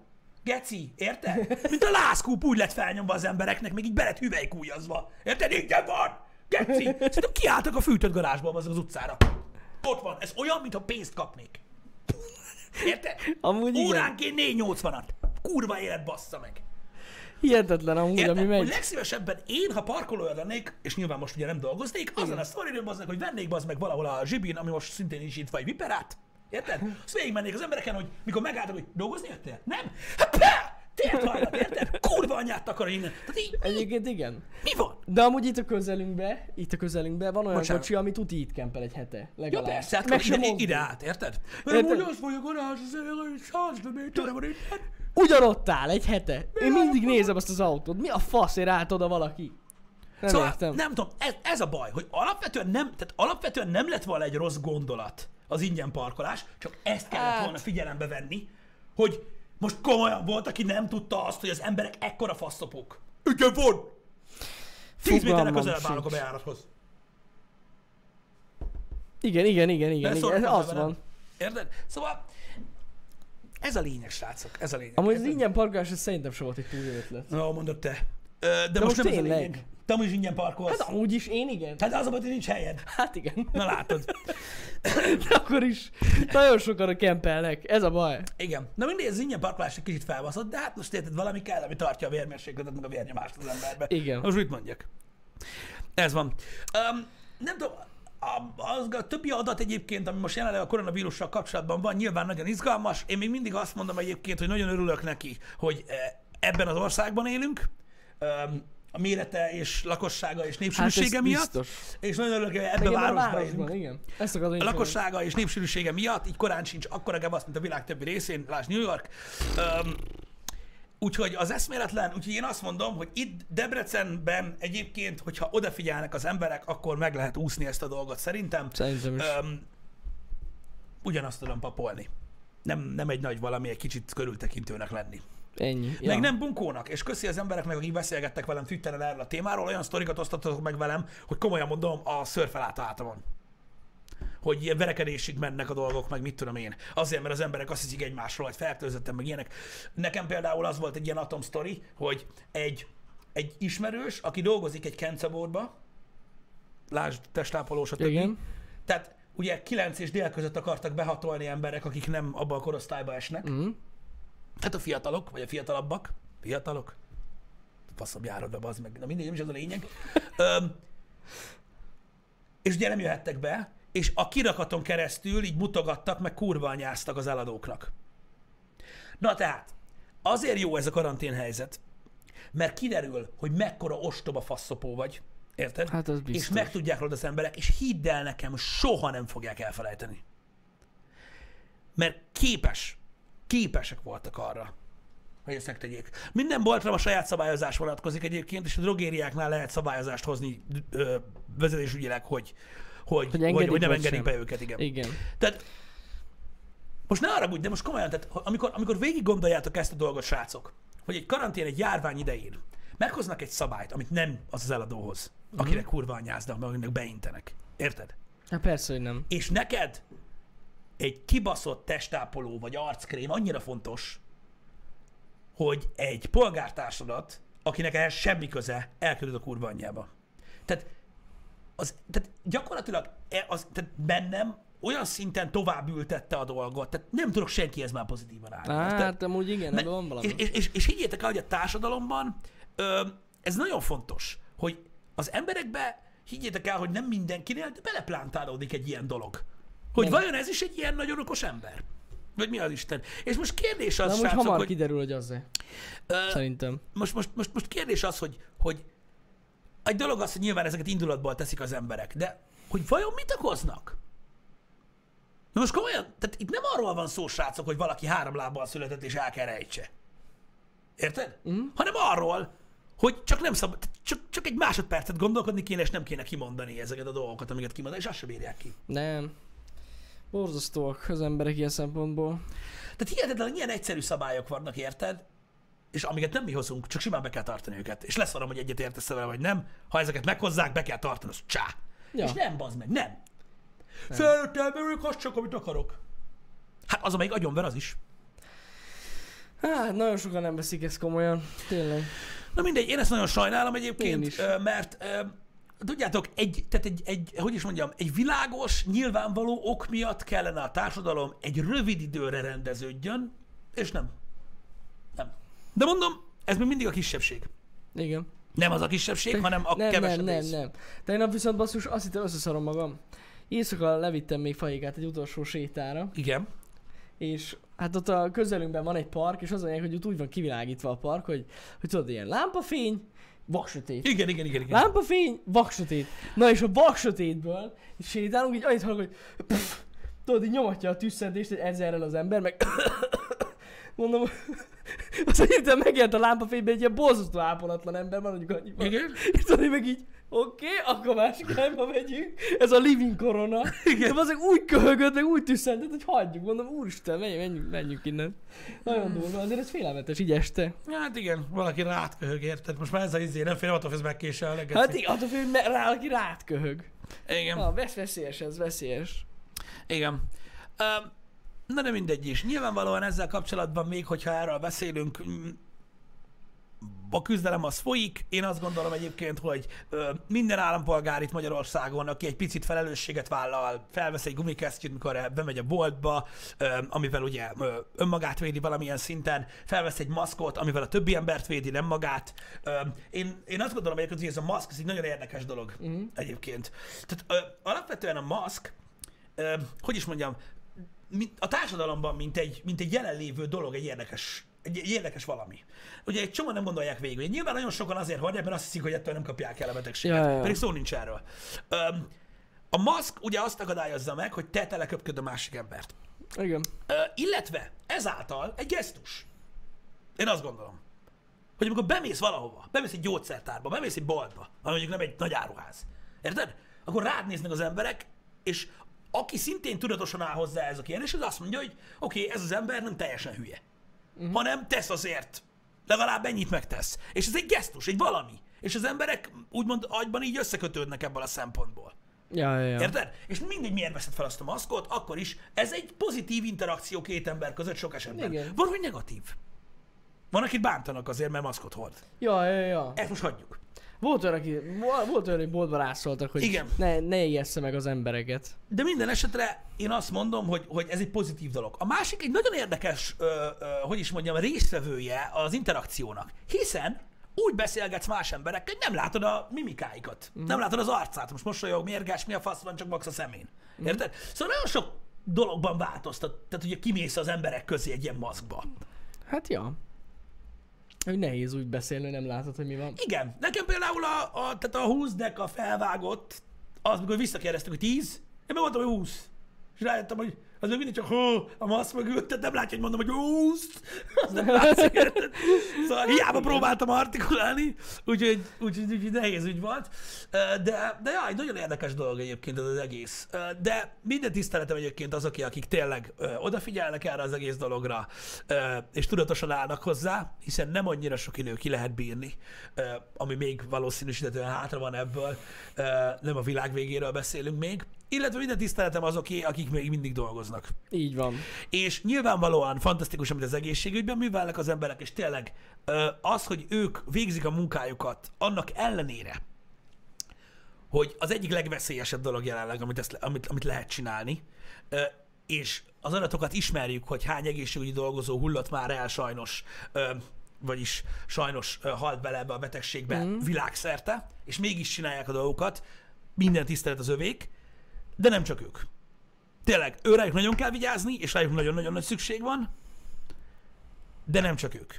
A: Geci, érted? Mint a lászkúp úgy lett felnyomva az embereknek, még így belet hüvelykújazva. Érted? Ingyen van! Geci! Szerintem kiálltak a fűtött garázsból az, az utcára. Ott van. Ez olyan, mintha pénzt kapnék. Érted?
B: Amúgy.
A: Óránként 480-at. Kurva élet bassza meg.
B: Hihetetlen amúgy,
A: Érted?
B: ami
A: Hogy
B: megy.
A: legszívesebben én, ha parkolója lennék, és nyilván most ugye nem dolgoznék, azon a meg, hogy vennék bazd meg valahol a zsibin, ami most szintén is itt vagy viperát. Érted? Azt végigmennék az embereken, hogy mikor megálltak, hogy dolgozni jöttél? Nem? Hát! Tért hajlat, érted? Kurva anyát akar innen. Tehát így,
B: Egyébként igen.
A: mi van?
B: De amúgy itt a közelünkbe, itt a közelünkbe van olyan
A: Bocsánat.
B: kocsi, ami tuti itt kempel egy hete.
A: Ja
B: Legalább.
A: persze, hát
B: Meg sem
A: ide, át, érted? Mert
B: Érted?
A: úgy az vagy a garázs, az egy 100 méterre van innen.
B: Ugyanott áll egy hete. Én mindig nézem azt az autót. Mi a faszért állt oda valaki? Nem
A: Szóval
B: értem.
A: nem tudom, ez, ez a baj, hogy alapvetően nem, tehát alapvetően nem lett volna egy rossz gondolat az ingyen parkolás, csak ezt kellett
B: Hát.
A: volna figyelembe venni, hogy most komolyan volt, aki nem tudta azt, hogy az emberek ekkora faszopók. Igen, van! 10 méterre közelebb állok a bejárathoz.
B: Igen, igen, igen, igen, igen. Ez az van.
A: Érted? Szóval ez a lényeg, srácok, ez a lényeg.
B: Amúgy az ingyen parkolás, ez szerintem sem volt egy túl jó ötlet.
A: Ó, mondod te. De, de most,
B: most
A: nem ez a
B: tényleg.
A: lényeg. Te amúgy is ingyen parkolsz.
B: Hát amúgy is én igen.
A: Hát az a baj, hogy nincs helyed.
B: Hát igen.
A: Na látod. [coughs]
B: De akkor is nagyon sokan kempelnek. Ez a baj.
A: Igen. Na mindig az ingyen parkolás egy kicsit felbaszott, de hát most érted, valami kell, ami tartja a vérmérsékletet, meg a vérnyomást az emberbe.
B: Igen.
A: Most mit mondjak? Ez van. Um, nem tudom, a, az, a többi adat egyébként, ami most jelenleg a koronavírussal kapcsolatban van, nyilván nagyon izgalmas. Én még mindig azt mondom egyébként, hogy nagyon örülök neki, hogy eh, ebben az országban élünk. Um, a mérete és lakossága és
B: Hát
A: népsűrűsége
B: ez
A: miatt.
B: biztos.
A: És nagyon örülök, hogy ebben
B: Meg
A: a
B: ebben
A: városban élünk.
B: igen. Ezt
A: A
B: is
A: lakossága és népsűrűsége miatt így korán sincs akkora gebasz, mint a világ többi részén, lásd New York. Um, úgyhogy az eszméletlen, úgyhogy én azt mondom, hogy itt Debrecenben egyébként, hogyha odafigyelnek az emberek, akkor meg lehet úszni ezt a dolgot szerintem.
B: Szerintem is.
A: Um, ugyanazt tudom papolni. Nem, nem egy nagy valami, egy kicsit körültekintőnek lenni.
B: Ennyi.
A: Ja. Meg nem bunkónak, és köszi az embereknek, akik beszélgettek velem Twitteren erről a témáról, olyan sztorikat osztottatok meg velem, hogy komolyan mondom, a szörfel át a hátamon. Hogy ilyen verekedésig mennek a dolgok, meg mit tudom én. Azért, mert az emberek azt hiszik egymásról, hogy fertőzöttem, meg ilyenek. Nekem például az volt egy ilyen atom sztori, hogy egy, egy ismerős, aki dolgozik egy kenceborba, lásd, testápoló, stb.
B: Igen.
A: Tehát ugye 9 és dél között akartak behatolni emberek, akik nem abba a korosztályba esnek.
B: Mhm.
A: Hát a fiatalok, vagy a fiatalabbak. Fiatalok? Faszom járod be, az meg. Na mindegy, nem is az a lényeg. Öm, és ugye nem jöhettek be, és a kirakaton keresztül így mutogattak, meg kurva anyáztak az eladóknak. Na tehát, azért jó ez a karantén helyzet, mert kiderül, hogy mekkora ostoba faszopó vagy, érted?
B: Hát az
A: és
B: biztos.
A: megtudják rólad az emberek, és hidd el nekem, soha nem fogják elfelejteni. Mert képes, képesek voltak arra, hogy ezt megtegyék. Minden boltra a saját szabályozás vonatkozik egyébként, és a drogériáknál lehet szabályozást hozni ö, vezetésügyileg, hogy, hogy, hogy,
B: engedik
A: hogy nem
B: vagy
A: engedik
B: sem.
A: be őket, igen.
B: Igen.
A: Tehát most ne haragudj, de most komolyan, tehát amikor, amikor végig gondoljátok ezt a dolgot, srácok, hogy egy karantén, egy járvány idején meghoznak egy szabályt, amit nem az az eladóhoz, akinek kurva anyáznak, meg akinek beintenek. Érted?
B: Hát persze, hogy nem.
A: És neked egy kibaszott testápoló vagy arckrém annyira fontos, hogy egy polgártársadat, akinek ehhez semmi köze, elküldöd a kurva anyjába. Tehát, az, tehát gyakorlatilag e- az, tehát bennem olyan szinten tovább ültette a dolgot, tehát nem tudok senkihez már pozitívan állni.
B: Hát amúgy igen,
A: Mert-
B: van valami.
A: és, és, és, és higgyétek el, hogy a társadalomban ö, ez nagyon fontos, hogy az emberekbe higgyétek el, hogy nem mindenkinél, de beleplántálódik egy ilyen dolog. Hogy
B: Nem.
A: vajon ez is egy ilyen nagyon okos ember? Vagy mi az Isten? És most kérdés az,
B: Na most
A: srácok,
B: hamar
A: hogy,
B: kiderül, hogy az
A: ö,
B: Szerintem.
A: most, most, most, most kérdés az, hogy, hogy egy dolog az, hogy nyilván ezeket indulatból teszik az emberek, de hogy vajon mit okoznak? Na most komolyan, tehát itt nem arról van szó, srácok, hogy valaki három lábbal született és el kell rejtse. Érted? Mm. Hanem arról, hogy csak nem szabad, csak, csak egy másodpercet gondolkodni kéne, és nem kéne kimondani ezeket a dolgokat, amiket kimond, és azt sem bírják ki.
B: Nem. Borzasztóak az emberek ilyen szempontból.
A: Tehát hihetetlen, hogy ilyen egyszerű szabályok vannak, érted? És amiket nem mi hozunk, csak simán be kell tartani őket. És lesz arra, hogy egyet értesz vele, vagy nem. Ha ezeket meghozzák, be kell tartani, az csá. Ja. És nem, bazd meg, nem. nem. Felnőtt emberek, az csak, amit akarok. Hát az, amelyik agyonver, az is.
B: Hát, nagyon sokan nem veszik ezt komolyan. Tényleg.
A: Na mindegy, én ezt nagyon sajnálom
B: Én
A: egyébként,
B: is.
A: mert tudjátok, egy, tehát egy, egy, hogy is mondjam, egy világos, nyilvánvaló ok miatt kellene a társadalom egy rövid időre rendeződjön, és nem. Nem. De mondom, ez még mindig a kisebbség.
B: Igen.
A: Nem az a kisebbség, hanem a
B: nem,
A: kevesebb
B: nem, nem,
A: rész.
B: nem. Tegnap viszont basszus, azt hittem összeszarom magam. Éjszaka levittem még faigát egy utolsó sétára,
A: Igen.
B: és hát ott a közelünkben van egy park, és az a hogy ott úgy van kivilágítva a park, hogy, hogy tudod, ilyen lámpafény, vaksötét.
A: Igen, igen, igen, igen.
B: Lámpafény, vaksötét. Na és a vaksötétből sétálunk, így annyit hallok, hogy pff, tudod, így nyomatja a tüsszentést egy ezerrel az ember, meg [coughs] mondom, [coughs] aztán hirtelen megjelent a lámpafényben egy ilyen borzasztó ápolatlan ember, maradjuk annyiban.
A: Igen.
B: És tudod, meg így, oké, okay, akkor másik irányba megyünk. Ez a living corona.
A: Igen.
B: De azok úgy köhögött, meg úgy tüsszentett, hogy hagyjuk. Mondom, úristen, menjünk, menjünk, menjünk innen. Nagyon durva, azért ez félelmetes, így este.
A: Hát igen, valaki rád köhög, érted? Most már ez az izé, nem fél attól, ez megkésel.
B: Hát igen, attól fél, hogy me- rá, aki rád köhög.
A: Igen.
B: Na, vesz, veszélyes ez, veszélyes.
A: Igen. Um, na de mindegy is. Nyilvánvalóan ezzel kapcsolatban még, hogyha erről beszélünk, a küzdelem az folyik. Én azt gondolom egyébként, hogy ö, minden állampolgár itt Magyarországon, aki egy picit felelősséget vállal, felvesz egy gumikesztyűt, mikor bemegy a boltba, ö, amivel ugye ö, önmagát védi valamilyen szinten, felvesz egy maszkot, amivel a többi embert védi, nem magát. Ö, én, én azt gondolom egyébként, hogy ez a maszk, ez egy nagyon érdekes dolog uh-huh. egyébként. Tehát ö, alapvetően a maszk, ö, hogy is mondjam, a társadalomban, mint egy, mint egy jelenlévő dolog, egy érdekes, egy, egy érdekes valami. Ugye egy csomó nem gondolják végig. Nyilván nagyon sokan azért hordják, mert azt hiszik, hogy ettől nem kapják el a betegséget.
B: Ja, ja.
A: Pedig szó nincs erről. Öm, a maszk ugye azt akadályozza meg, hogy te teleköpköd a másik embert.
B: Igen.
A: Ö, illetve ezáltal egy gesztus. Én azt gondolom. Hogy amikor bemész valahova, bemész egy gyógyszertárba, bemész egy boltba, ami mondjuk nem egy nagy áruház, érted? Akkor rád néznek az emberek, és aki szintén tudatosan áll hozzá ez a kérdés, az azt mondja, hogy oké, okay, ez az ember nem teljesen hülye, uh-huh. hanem tesz azért. Legalább ennyit megtesz. És ez egy gesztus, egy valami. És az emberek úgymond agyban így összekötődnek ebből a szempontból.
B: Ja, ja, ja.
A: Érted? És mindegy, miért veszed fel azt a maszkot, akkor is ez egy pozitív interakció két ember között sok esetben.
B: Igen.
A: Van, hogy negatív. Van, akit bántanak azért, mert maszkot hord.
B: Ja, ja, ja.
A: Ezt most hagyjuk.
B: Volt olyan, aki, volt olyan, hogy boltba rászóltak, hogy
A: Igen.
B: ne, ne ijessze meg az embereket.
A: De minden esetre én azt mondom, hogy, hogy ez egy pozitív dolog. A másik egy nagyon érdekes, ö, ö, hogy is mondjam, résztvevője az interakciónak. Hiszen úgy beszélgetsz más emberekkel, hogy nem látod a mimikáikat. Mm. Nem látod az arcát. Most mosolyog, mérges, mi a fasz van, csak max a szemén. Érted? Szóval nagyon sok dologban változtat. Tehát ugye kimész az emberek közé egy ilyen maszkba.
B: Hát ja. Hogy nehéz úgy beszélni, nem látod, hogy mi van.
A: Igen, nekem például a, a, tehát a 20 a felvágott, az, amikor visszakérdeztük, hogy 10, én meg mondtam, hogy 20. És rájöttem, hogy az még mindig csak hó, a maszk mögött, tehát nem látja, hogy mondom, hogy 20. [laughs] Az nem látszik, érted? Szóval hiába próbáltam artikulálni, úgyhogy, úgyhogy, úgyhogy nehéz ügy volt. De, de jaj, nagyon érdekes dolog egyébként ez az egész. De minden tiszteletem egyébként azok, akik tényleg odafigyelnek erre az egész dologra, és tudatosan állnak hozzá, hiszen nem annyira sok idő ki lehet bírni, ami még valószínűsítetően hátra van ebből, nem a világ végéről beszélünk még, illetve minden tiszteletem azoké, akik még mindig dolgoznak.
B: Így van.
A: És nyilvánvalóan fantasztikus, amit az egészségügyben művelnek az emberek, és tényleg az, hogy ők végzik a munkájukat, annak ellenére, hogy az egyik legveszélyesebb dolog jelenleg, amit, ezt, amit, amit lehet csinálni, és az adatokat ismerjük, hogy hány egészségügyi dolgozó hullott már el sajnos, vagyis sajnos halt bele ebbe a betegségbe mm. világszerte, és mégis csinálják a dolgokat, minden tisztelet az övék, de nem csak ők. Tényleg, őrájuk nagyon kell vigyázni, és rájuk nagyon-nagyon nagy szükség van, de nem csak ők.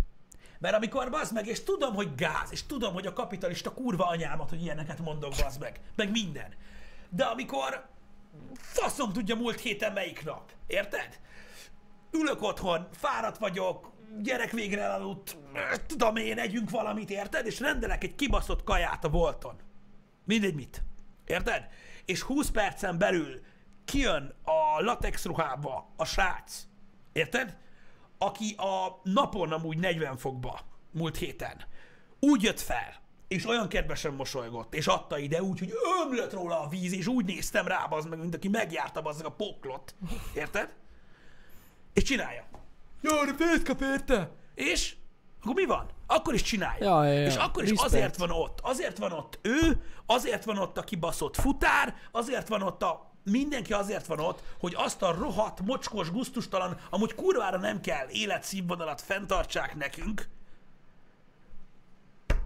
A: Mert amikor bazd meg, és tudom, hogy gáz, és tudom, hogy a kapitalista kurva anyámat, hogy ilyeneket mondok, bazd meg, meg minden. De amikor faszom tudja múlt héten melyik nap, érted? Ülök otthon, fáradt vagyok, gyerek végre elaludt, tudom én, együnk valamit, érted? És rendelek egy kibaszott kaját a bolton. Mindegy mit. Érted? És 20 percen belül kijön a latex ruhába a srác. Érted? Aki a napon amúgy 40 fokba múlt héten. Úgy jött fel, és olyan kedvesen mosolygott, és adta ide úgy, hogy ömlött róla a víz, és úgy néztem rá, az meg, mint aki megjárta az a poklot. Érted? És csinálja. Jó, de pénzt kap érte? És akkor mi van? Akkor is csinálja.
B: Ja, ja, ja.
A: És akkor is
B: Respect.
A: azért van ott. Azért van ott ő, azért van ott a kibaszott futár, azért van ott a mindenki azért van ott, hogy azt a rohadt, mocskos, guztustalan, amúgy kurvára nem kell életszínvonalat fenntartsák nekünk,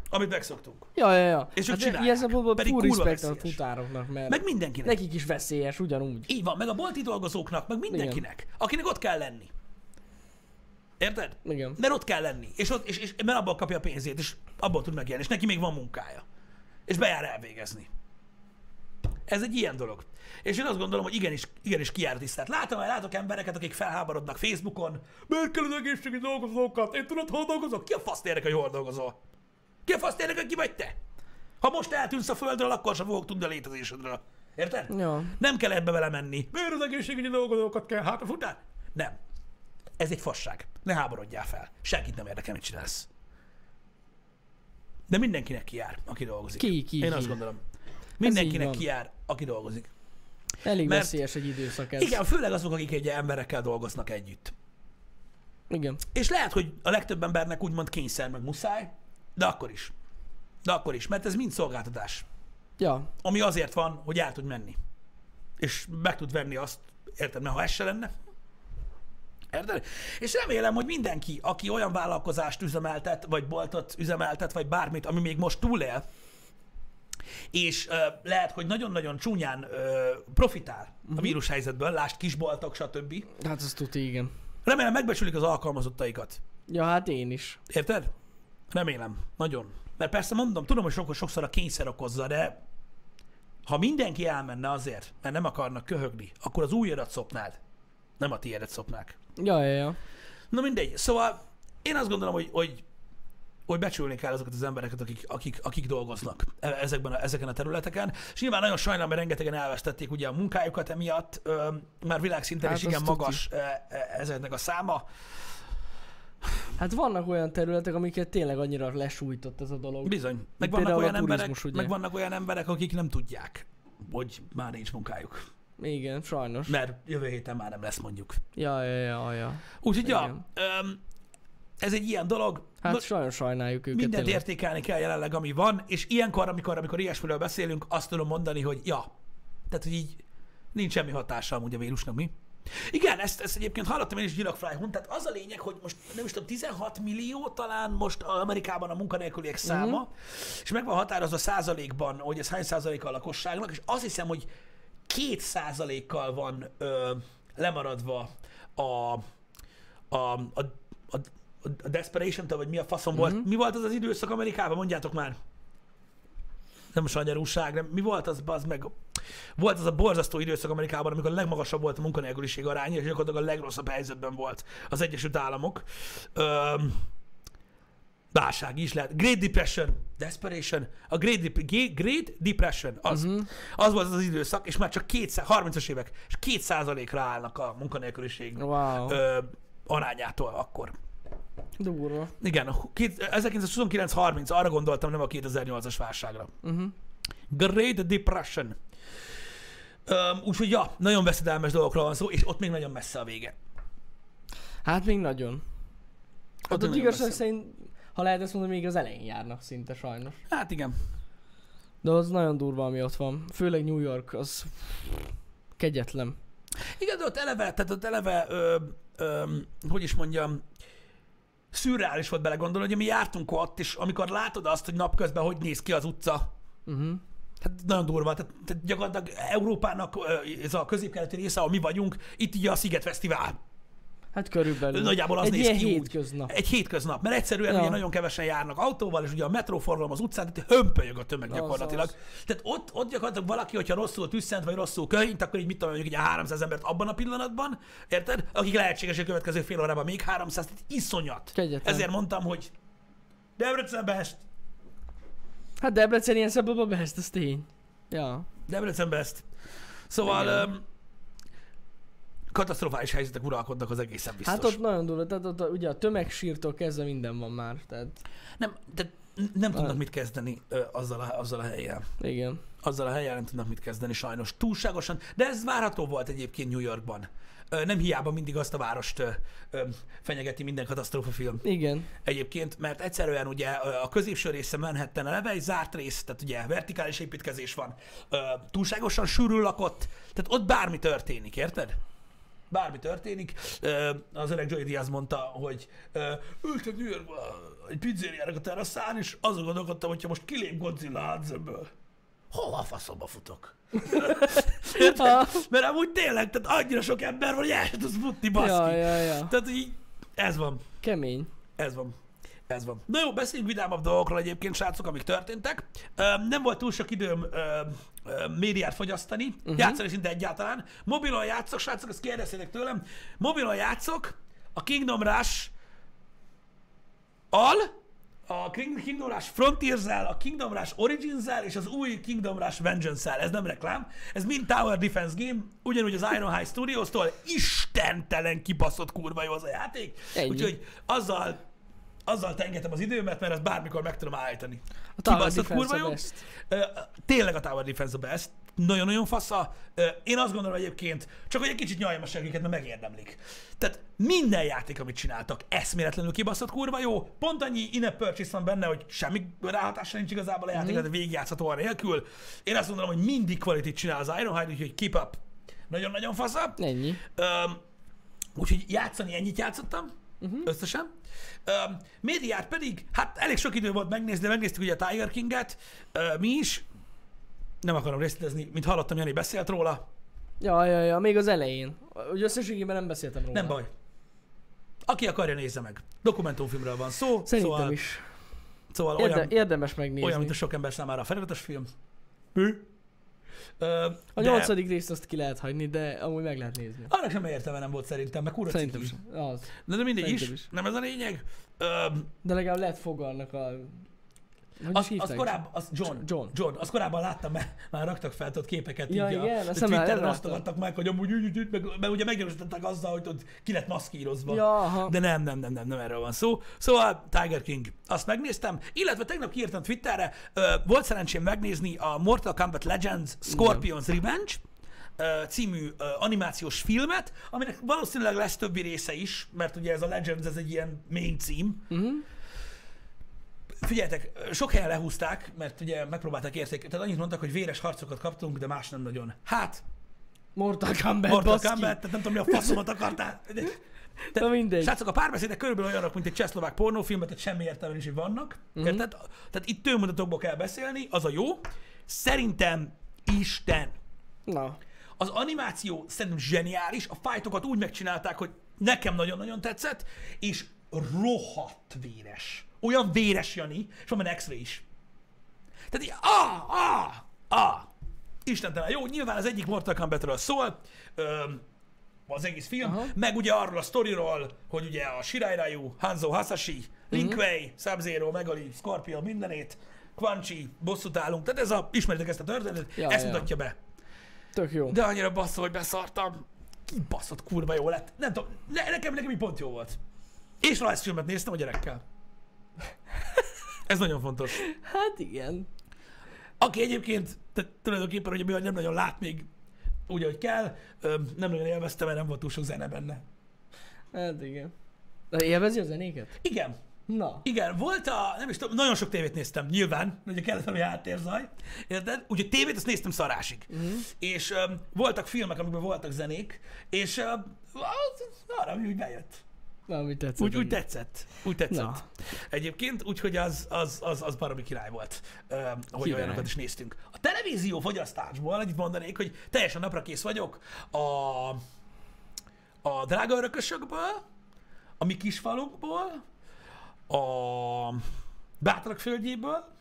A: amit megszoktunk.
B: Ja, ja, ja.
A: És ők
B: hát
A: csinálják.
B: ilyen szempontból
A: Pedig kurva
B: a futároknak, mert
A: Meg mindenkinek.
B: nekik is veszélyes, ugyanúgy.
A: Így van, meg a bolti dolgozóknak, meg mindenkinek, akinek ott kell lenni. Érted?
B: Igen.
A: Mert ott kell lenni, és, ott, és, és mert abból kapja a pénzét, és abból tud megélni, és neki még van munkája. És bejár elvégezni. Ez egy ilyen dolog. És én azt gondolom, hogy igenis, igenis kijár tisztelt. Látom, hogy látok embereket, akik felháborodnak Facebookon. Miért kell az egészségügyi dolgozókat? Én tudod, hol dolgozok? Ki a fasz érdekel, hogy hol dolgozol? Ki a fasz érdekel, ki vagy te? Ha most eltűnsz a földről, akkor sem fogok tudni a létezésedről. Érted?
B: Ja.
A: Nem kell ebbe vele menni. Miért az egészségügyi dolgozókat kell? Hát a futár? Nem. Ez egy fasság. Ne háborodjál fel. Senkit nem érdekel, mit csinálsz. De mindenkinek kijár, aki dolgozik.
B: Ki, ki,
A: Én azt gondolom. Mindenkinek kijár, aki dolgozik.
B: Elég
A: Mert-
B: veszélyes egy időszak ez.
A: Igen, főleg azok, akik egy emberekkel dolgoznak együtt.
B: Igen.
A: És lehet, hogy a legtöbb embernek úgymond kényszer, meg muszáj, de akkor is. De akkor is, mert ez mind szolgáltatás.
B: Ja.
A: ami azért van, hogy el tud menni. És meg tud venni azt, érted, mert ha ez se lenne, Érted? És remélem, hogy mindenki, aki olyan vállalkozást üzemeltet, vagy boltot üzemeltet, vagy bármit, ami még most túlél, és ö, lehet, hogy nagyon-nagyon csúnyán ö, profitál a vírushelyzetből, lásd kisboltok, stb.
B: Hát az tuti, igen.
A: Remélem megbecsülik az alkalmazottaikat.
B: Ja, hát én is.
A: Érted? Remélem. Nagyon. Mert persze mondom, tudom, hogy sokszor, sokszor a kényszer okozza, de ha mindenki elmenne azért, mert nem akarnak köhögni, akkor az újadat szopnád. Nem a tiédet szopnák.
B: Ja, ja, ja.
A: Na mindegy. Szóval én azt gondolom, hogy, hogy, hogy becsülni kell azokat az embereket, akik, akik, akik dolgoznak e- ezekben a, ezeken a területeken. És nyilván nagyon sajnálom, mert rengetegen elvesztették ugye a munkájukat emiatt. Ö, már világszinten
B: Hát
A: is igen
B: tuti.
A: magas e, e, ezeknek a száma.
B: Hát vannak olyan területek, amiket tényleg annyira lesújtott ez a dolog.
A: Bizony. Meg vannak, olyan emberek,
B: turizmus, ugye?
A: meg vannak olyan emberek, akik nem tudják, hogy már nincs munkájuk.
B: Igen, sajnos.
A: Mert jövő héten már nem lesz mondjuk.
B: Ja, ja, ja, ja.
A: Úgyhogy ja, öm, ez egy ilyen dolog.
B: Hát
A: Most
B: sajnos sajnáljuk őket
A: mindent
B: tényleg.
A: értékelni kell jelenleg, ami van, és ilyenkor, amikor, amikor ilyesmiről beszélünk, azt tudom mondani, hogy ja. Tehát, hogy így nincs semmi hatása amúgy a vírusnak, mi? Igen, ezt, ezt egyébként hallottam én is Gyilakflyhon, tehát az a lényeg, hogy most nem is tudom, 16 millió talán most Amerikában a munkanélküliek száma,
B: Mhm.
A: és meg van határozva százalékban, hogy ez hány százaléka a lakosságnak, és azt hiszem, hogy két százalékkal van ö, lemaradva a, a, a, a, a, desperation vagy mi a faszom volt.
B: Mhm.
A: Mi volt az az időszak Amerikában? Mondjátok már. Nem sanyarúság, nem. Mi volt az, az meg? Volt az a borzasztó időszak Amerikában, amikor a legmagasabb volt a munkanélküliség aránya, és gyakorlatilag a legrosszabb helyzetben volt az Egyesült Államok. Öm, válság is lehet. Great Depression, Desperation, a Great, Dep- Great Depression, az, uh-huh. az volt az, az időszak, és már csak 200, 30-as évek, és 2 százalékra állnak a munkanélküliség
B: Wow.
A: ö, arányától akkor.
B: Durva.
A: Igen, a két- 1929-30, arra gondoltam, nem a 2008-as válságra.
B: Uh-huh.
A: Great Depression. Um, úgyhogy ja, nagyon veszedelmes dolgokról van szó, és ott még nagyon messze a vége.
B: Hát még nagyon.
A: Ott
B: Ott igazság
A: messze.
B: szerint, ha lehet ezt mondani, még az elején járnak szinte sajnos.
A: Hát igen.
B: De az nagyon durva, ami ott van. Főleg New York, az kegyetlen.
A: Igen, de ott eleve, tehát ott eleve, ö, ö, hogy is mondjam, szürreális volt belegondolni, hogy mi jártunk ott, és amikor látod azt, hogy napközben hogy néz ki az utca,
B: Uh-huh.
A: Hát nagyon durva, tehát, tehát gyakorlatilag Európának ez a középkeleti része, ahol mi vagyunk, itt ugye a Sziget Fesztivál.
B: Hát körülbelül.
A: Nagyjából az
B: Egy
A: néz ki úgy.
B: hétköznap.
A: Egy hétköznap, mert egyszerűen
B: Ja.
A: ugye nagyon kevesen járnak autóval, és ugye a metróforgalom az utcán, tehát hömpölyög a tömeg
B: Az,
A: gyakorlatilag.
B: az.
A: Tehát ott, ott gyakorlatilag valaki, hogyha rosszul tüsszent, vagy rosszul köhint, akkor így mit tudom, mondjuk egy 300 embert abban a pillanatban, érted? Akik lehetséges, hogy a következő fél órában még 300, tehát iszonyat.
B: Kegyetlen.
A: Ezért mondtam, hogy Debrecen best,
B: Hát Debrecen ilyen szempontból best, ez tény. Ja.
A: Debrecen best. Szóval
B: Igen.
A: um, katasztrofális helyzetek uralkodnak az egészen biztos.
B: Hát ott nagyon durva, tehát ott ugye a tömegsírtól kezdve minden van már. Tehát
A: nem, de nem tudnak
B: Hát.
A: mit kezdeni ö, azzal, a, azzal a helyjel.
B: igen.
A: azzal a helyen nem tudnak mit kezdeni sajnos. Túlságosan, de ez várható volt egyébként New Yorkban. Ö, Nem hiába mindig azt a várost ö, ö, fenyegeti minden katasztrófa film.
B: Igen.
A: Egyébként, mert egyszerűen ugye a középső része Manhattan eleve egy zárt rész, tehát ugye vertikális építkezés van, ö, túlságosan sűrűn lakott, tehát ott bármi történik, érted? Bármi történik. Az öreg Joey Diaz mondta, hogy ültem New Yorkba egy pizzériának a teraszán, és azon gondolkodtam, hogyha most kilép Godzilla Hudsonből. Hova a faszomba futok? [laughs] Mert amúgy tényleg, tehát annyira sok ember van, hogy el sem tudsz futni, baszki.
B: Ja, ja, ja.
A: Tehát így, ez van.
B: Kemény.
A: Ez van. Ez van. Na jó, beszéljünk vidámabb dolgokról egyébként, srácok, amik történtek. Nem volt túl sok időm ö, ö, médiát fogyasztani, uh-huh. játszani szinte egyáltalán. Mobilon játszok, srácok, ezt kérdeztétek tőlem. Mobilon játszok, a Kingdom Rush al, a King- Kingdom Rush frontiers a Kingdom Rush origins és az új Kingdom Rush vengeance Ez nem reklám. Ez mind Tower Defense Game, ugyanúgy az Ironhide Studios-tól. Istentelen kibaszott kurva jó az a játék.
B: Ennyi.
A: Úgyhogy azzal azzal tengetem az időmet, mert ezt bármikor meg tudom állítani.
B: A
A: Kibaszott kurva jó. Tényleg a Tower Defense a best. Nagyon-nagyon fasza. Én azt gondolom egyébként, csak hogy egy kicsit nyaljam a segélyeket, mert megérdemlik. Tehát minden játék, amit csináltak, eszméletlenül kibaszott kurva jó. Pont annyi in purchase van benne, hogy semmi ráhatása nincs igazából a játékra, de végigjátszható nélkül. Én azt gondolom, hogy mindig quality csinál az Ironhide, úgyhogy keep up. Nagyon-nagyon fasza.
B: Ennyi.
A: Öm, úgyhogy játszani ennyit játszottam, uh-huh. összesen. Médiát pedig, hát elég sok idő volt megnézni, megnéztük ugye a Tiger King-et, ö, mi is. Nem akarom részletezni, mint hallottam, Jani beszélt róla.
B: Ja, ja, ja, még az elején. Úgy összességében nem beszéltem róla.
A: Nem baj. Aki akarja, nézze meg. Dokumentumfilmről van szó,
B: Szerintem
A: szóval,
B: is.
A: szóval
B: Érde,
A: olyan,
B: érdemes megnézni.
A: olyan, mint a sok ember számára a feliratos film. Mi? Ö,
B: A
A: de
B: nyolcadik részt azt ki lehet hagyni, de amúgy meg lehet nézni.
A: Annak sem értelme nem volt szerintem, mert kurva
B: Szerintem is. Az.
A: De, de mindegy is,
B: is.
A: nem ez a lényeg. Ö,
B: De legalább lehet fogalnak a...
A: Az, az korábban, az John,
B: John.
A: John, az korábban láttam, mert már raktak fel ott képeket,
B: Ja,
A: így a,
B: igen,
A: a
B: azt már
A: Twitteren
B: nem
A: osztogattak meg, hogy amúgy, úgy, úgy, meg, mert ugye meggyanúsították azzal, hogy ott ki lett maszkírozva.
B: Ja, aha.
A: De nem, nem, nem, nem, nem erről van szó. Szóval Tiger King, azt megnéztem, illetve tegnap kiírtam Twitterre, ö, volt szerencsém megnézni a Mortal Kombat Legends Scorpion's Revenge, ö, című animációs filmet, aminek valószínűleg lesz többi része is, mert ugye ez a Legends, ez egy ilyen main cím,
B: Uh-huh.
A: Figyeljetek, sok helyen lehúzták, mert ugye megpróbálták értékelni. Tehát annyit mondtak, hogy véres harcokat kaptunk, de más nem nagyon. Hát,
B: Mortal Kombat,
A: Mortal. Kombat, tehát nem tudom, mi a faszomat akartál. De,
B: Na mindegy.
A: Srácok, a párbeszédek körülbelül olyanok, mint egy csehszlovák pornófilmet, tehát semmi értelme is, hogy vannak. Uh-huh. Érted? Tehát itt tőmondatokból kell beszélni, az a jó. Szerintem Isten.
B: Na.
A: Az animáció szerintem zseniális, a fájtokat úgy megcsinálták, hogy nekem nagyon-nagyon tetszett, és rohadt véres. Olyan véres, Jani, és van benne extra is. Tehát így, ah, ah, ah. Istentelen. Jó, nyilván az egyik Mortal Kombatről szól, öm, az egész film,
B: Aha.
A: Meg ugye arról a sztoriról, hogy ugye a Shirai Ryu, Hanzo Hasashi, Lin Kuei, Sub-Zero, Megali, Scorpion, mindenét, Quan Chi, bosszút állunk. Tehát ez a, ismeritek ezt a történetet,
B: Ja,
A: ezt
B: ja.
A: mutatja be.
B: Tök jó.
A: De annyira basszol, hogy beszartam. Kibaszott kurva jó lett. Nem tudom, ne, nekem, nekem így pont jó volt. És rajzfilmet néztem a gyerekkel. Ez nagyon fontos.
B: Hát igen.
A: Aki egyébként, tehát tulajdonképpen ugye mivel nem nagyon lát még úgy, ahogy kell, nem nagyon élvezte, mert nem volt túl sok zene benne.
B: Hát igen. De élvezi a zenéket?
A: Igen,
B: Na.
A: igen, volt a, nem is tudom, nagyon sok tévét néztem, nyilván, ugye kellett valami háttérzaj, érted? Úgyhogy tévét azt néztem szarásig. Uh-huh. És ö, voltak filmek, amikben voltak zenék, és ö, az, arra úgy bejött.
B: Valami tetszett.
A: Úgy, úgy tetszett. Úgy tetszett.
B: Na.
A: Egyébként, úgyhogy az, az, az, az baromi király volt, ö, hogy
B: Király.
A: olyanokat is néztünk. A televízió fogyasztásból annyit mondanék, hogy teljesen napra kész vagyok a, a drága örökösökből, a mi kisfalunkból, a bátrak földjéből,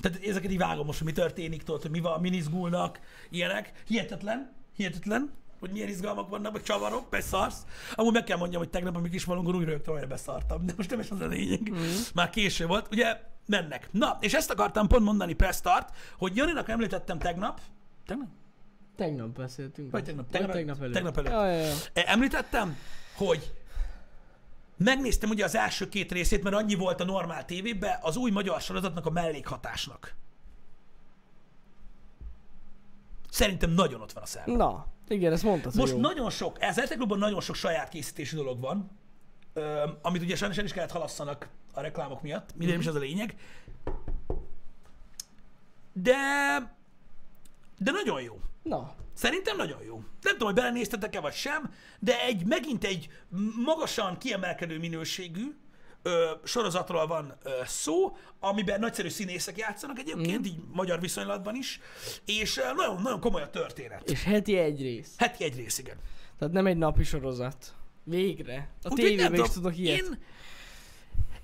A: tehát ezeket így vágom most, hogy mi történik, tudod, hogy mi van, min izgulnak, ilyenek. Hihetetlen, hihetetlen, hogy milyen izgalmak vannak, meg csavarok, beszarsz. Amúgy meg kell mondjam, hogy tegnap, amíg is valunkon úgy rögtön, hogy beszartam, de most nem is az a lényeg. Mm. Már késő volt, ugye mennek. Na, és ezt akartam pont mondani press start, hogy Janinak említettem tegnap, tegnap?
B: Tegnap beszéltünk.
A: Vagy tegnap?
B: Vagy
A: Tegnap-
B: tegnap előtt.
A: tegnap előtt.
B: Ja, ja, ja.
A: E, Említettem, hogy megnéztem ugye az első két részét, mert annyi volt a normál tévében, az új magyar sorozatnak a mellékhatásnak. Szerintem nagyon ott van a szerve.
B: Na, igen, ezt mondtad,
A: Most
B: jó.
A: nagyon sok, ez RTL Klubban nagyon sok saját készítésű dolog van, amit ugye sajnos el is kellett halasszanak a reklámok miatt, minden
B: Mhm.
A: is ez a lényeg. De, de nagyon jó.
B: Na,
A: Szerintem nagyon jó. Nem tudom, hogy belenéztetek-e vagy sem, de egy megint egy magasan kiemelkedő minőségű ö, sorozatról van ö, szó, amiben nagyszerű színészek játszanak egyébként, így magyar viszonylatban is, és ö, nagyon, nagyon komoly a történet.
B: és heti egy rész.
A: Heti egy rész, igen.
B: Tehát nem egy napi sorozat. Végre. A tévében is tudok ilyet.
A: Én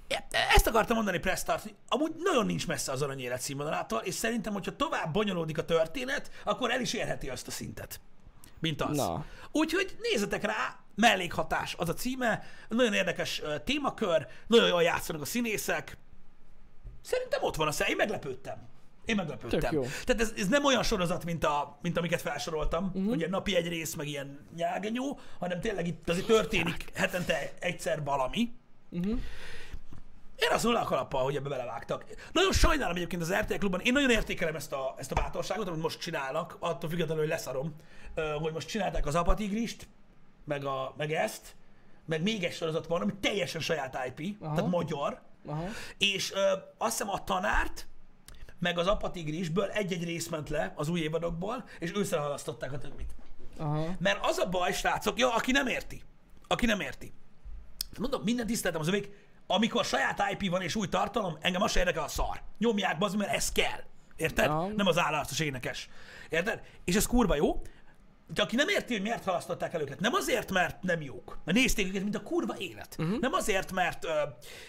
A: e- ezt akartam mondani Prestart, amúgy nagyon nincs messze az aranyélet színvonalától, és szerintem, hogyha tovább bonyolódik a történet, akkor el is érheti azt a szintet, mint az.
B: Na.
A: Úgyhogy nézzetek rá, mellékhatás az a címe, nagyon érdekes témakör, nagyon jól játszanak a színészek. Szerintem ott van a szem, én meglepődtem. Én meglepődtem. Tehát ez, ez nem olyan sorozat, mint, a, mint amiket felsoroltam, uh-huh. ugye napi egy rész, meg ilyen nyágenyó, hanem tényleg itt azért történik hetente egyszer valami.
B: Mhm.
A: Én azt mondom, a kalappal, hogy ebbe belevágtak. Nagyon sajnálom egyébként az RTL klubban, én nagyon értékelem ezt a, ezt a bátorságot, amit most csinálnak, attól függetlenül, hogy leszarom, hogy most csinálták az apatigrist, meg, a, meg ezt, meg még egy sorozat van, ami teljesen saját IP,
B: Aha.
A: tehát magyar,
B: Aha.
A: és ö, azt hiszem a tanárt, meg az apatigrisből egy-egy rész ment le az új évadokból, és ősszel halasztották a többit.
B: Aha.
A: Mert az a baj, srácok, ja, aki nem érti. Aki nem érti. Mondom, minden tiszteltem az övék, amikor saját IP van és új tartalom, engem az se érdekel a szar. Nyomják be mert ez kell. Érted?
B: Ja.
A: Nem az állarcos énekes. Érted? És ez kurva jó. De aki nem érti, hogy miért halasztották el őket, nem azért, mert nem jók, mert nézték őket, mint a kurva élet. Uh-huh. Nem azért, mert, ö,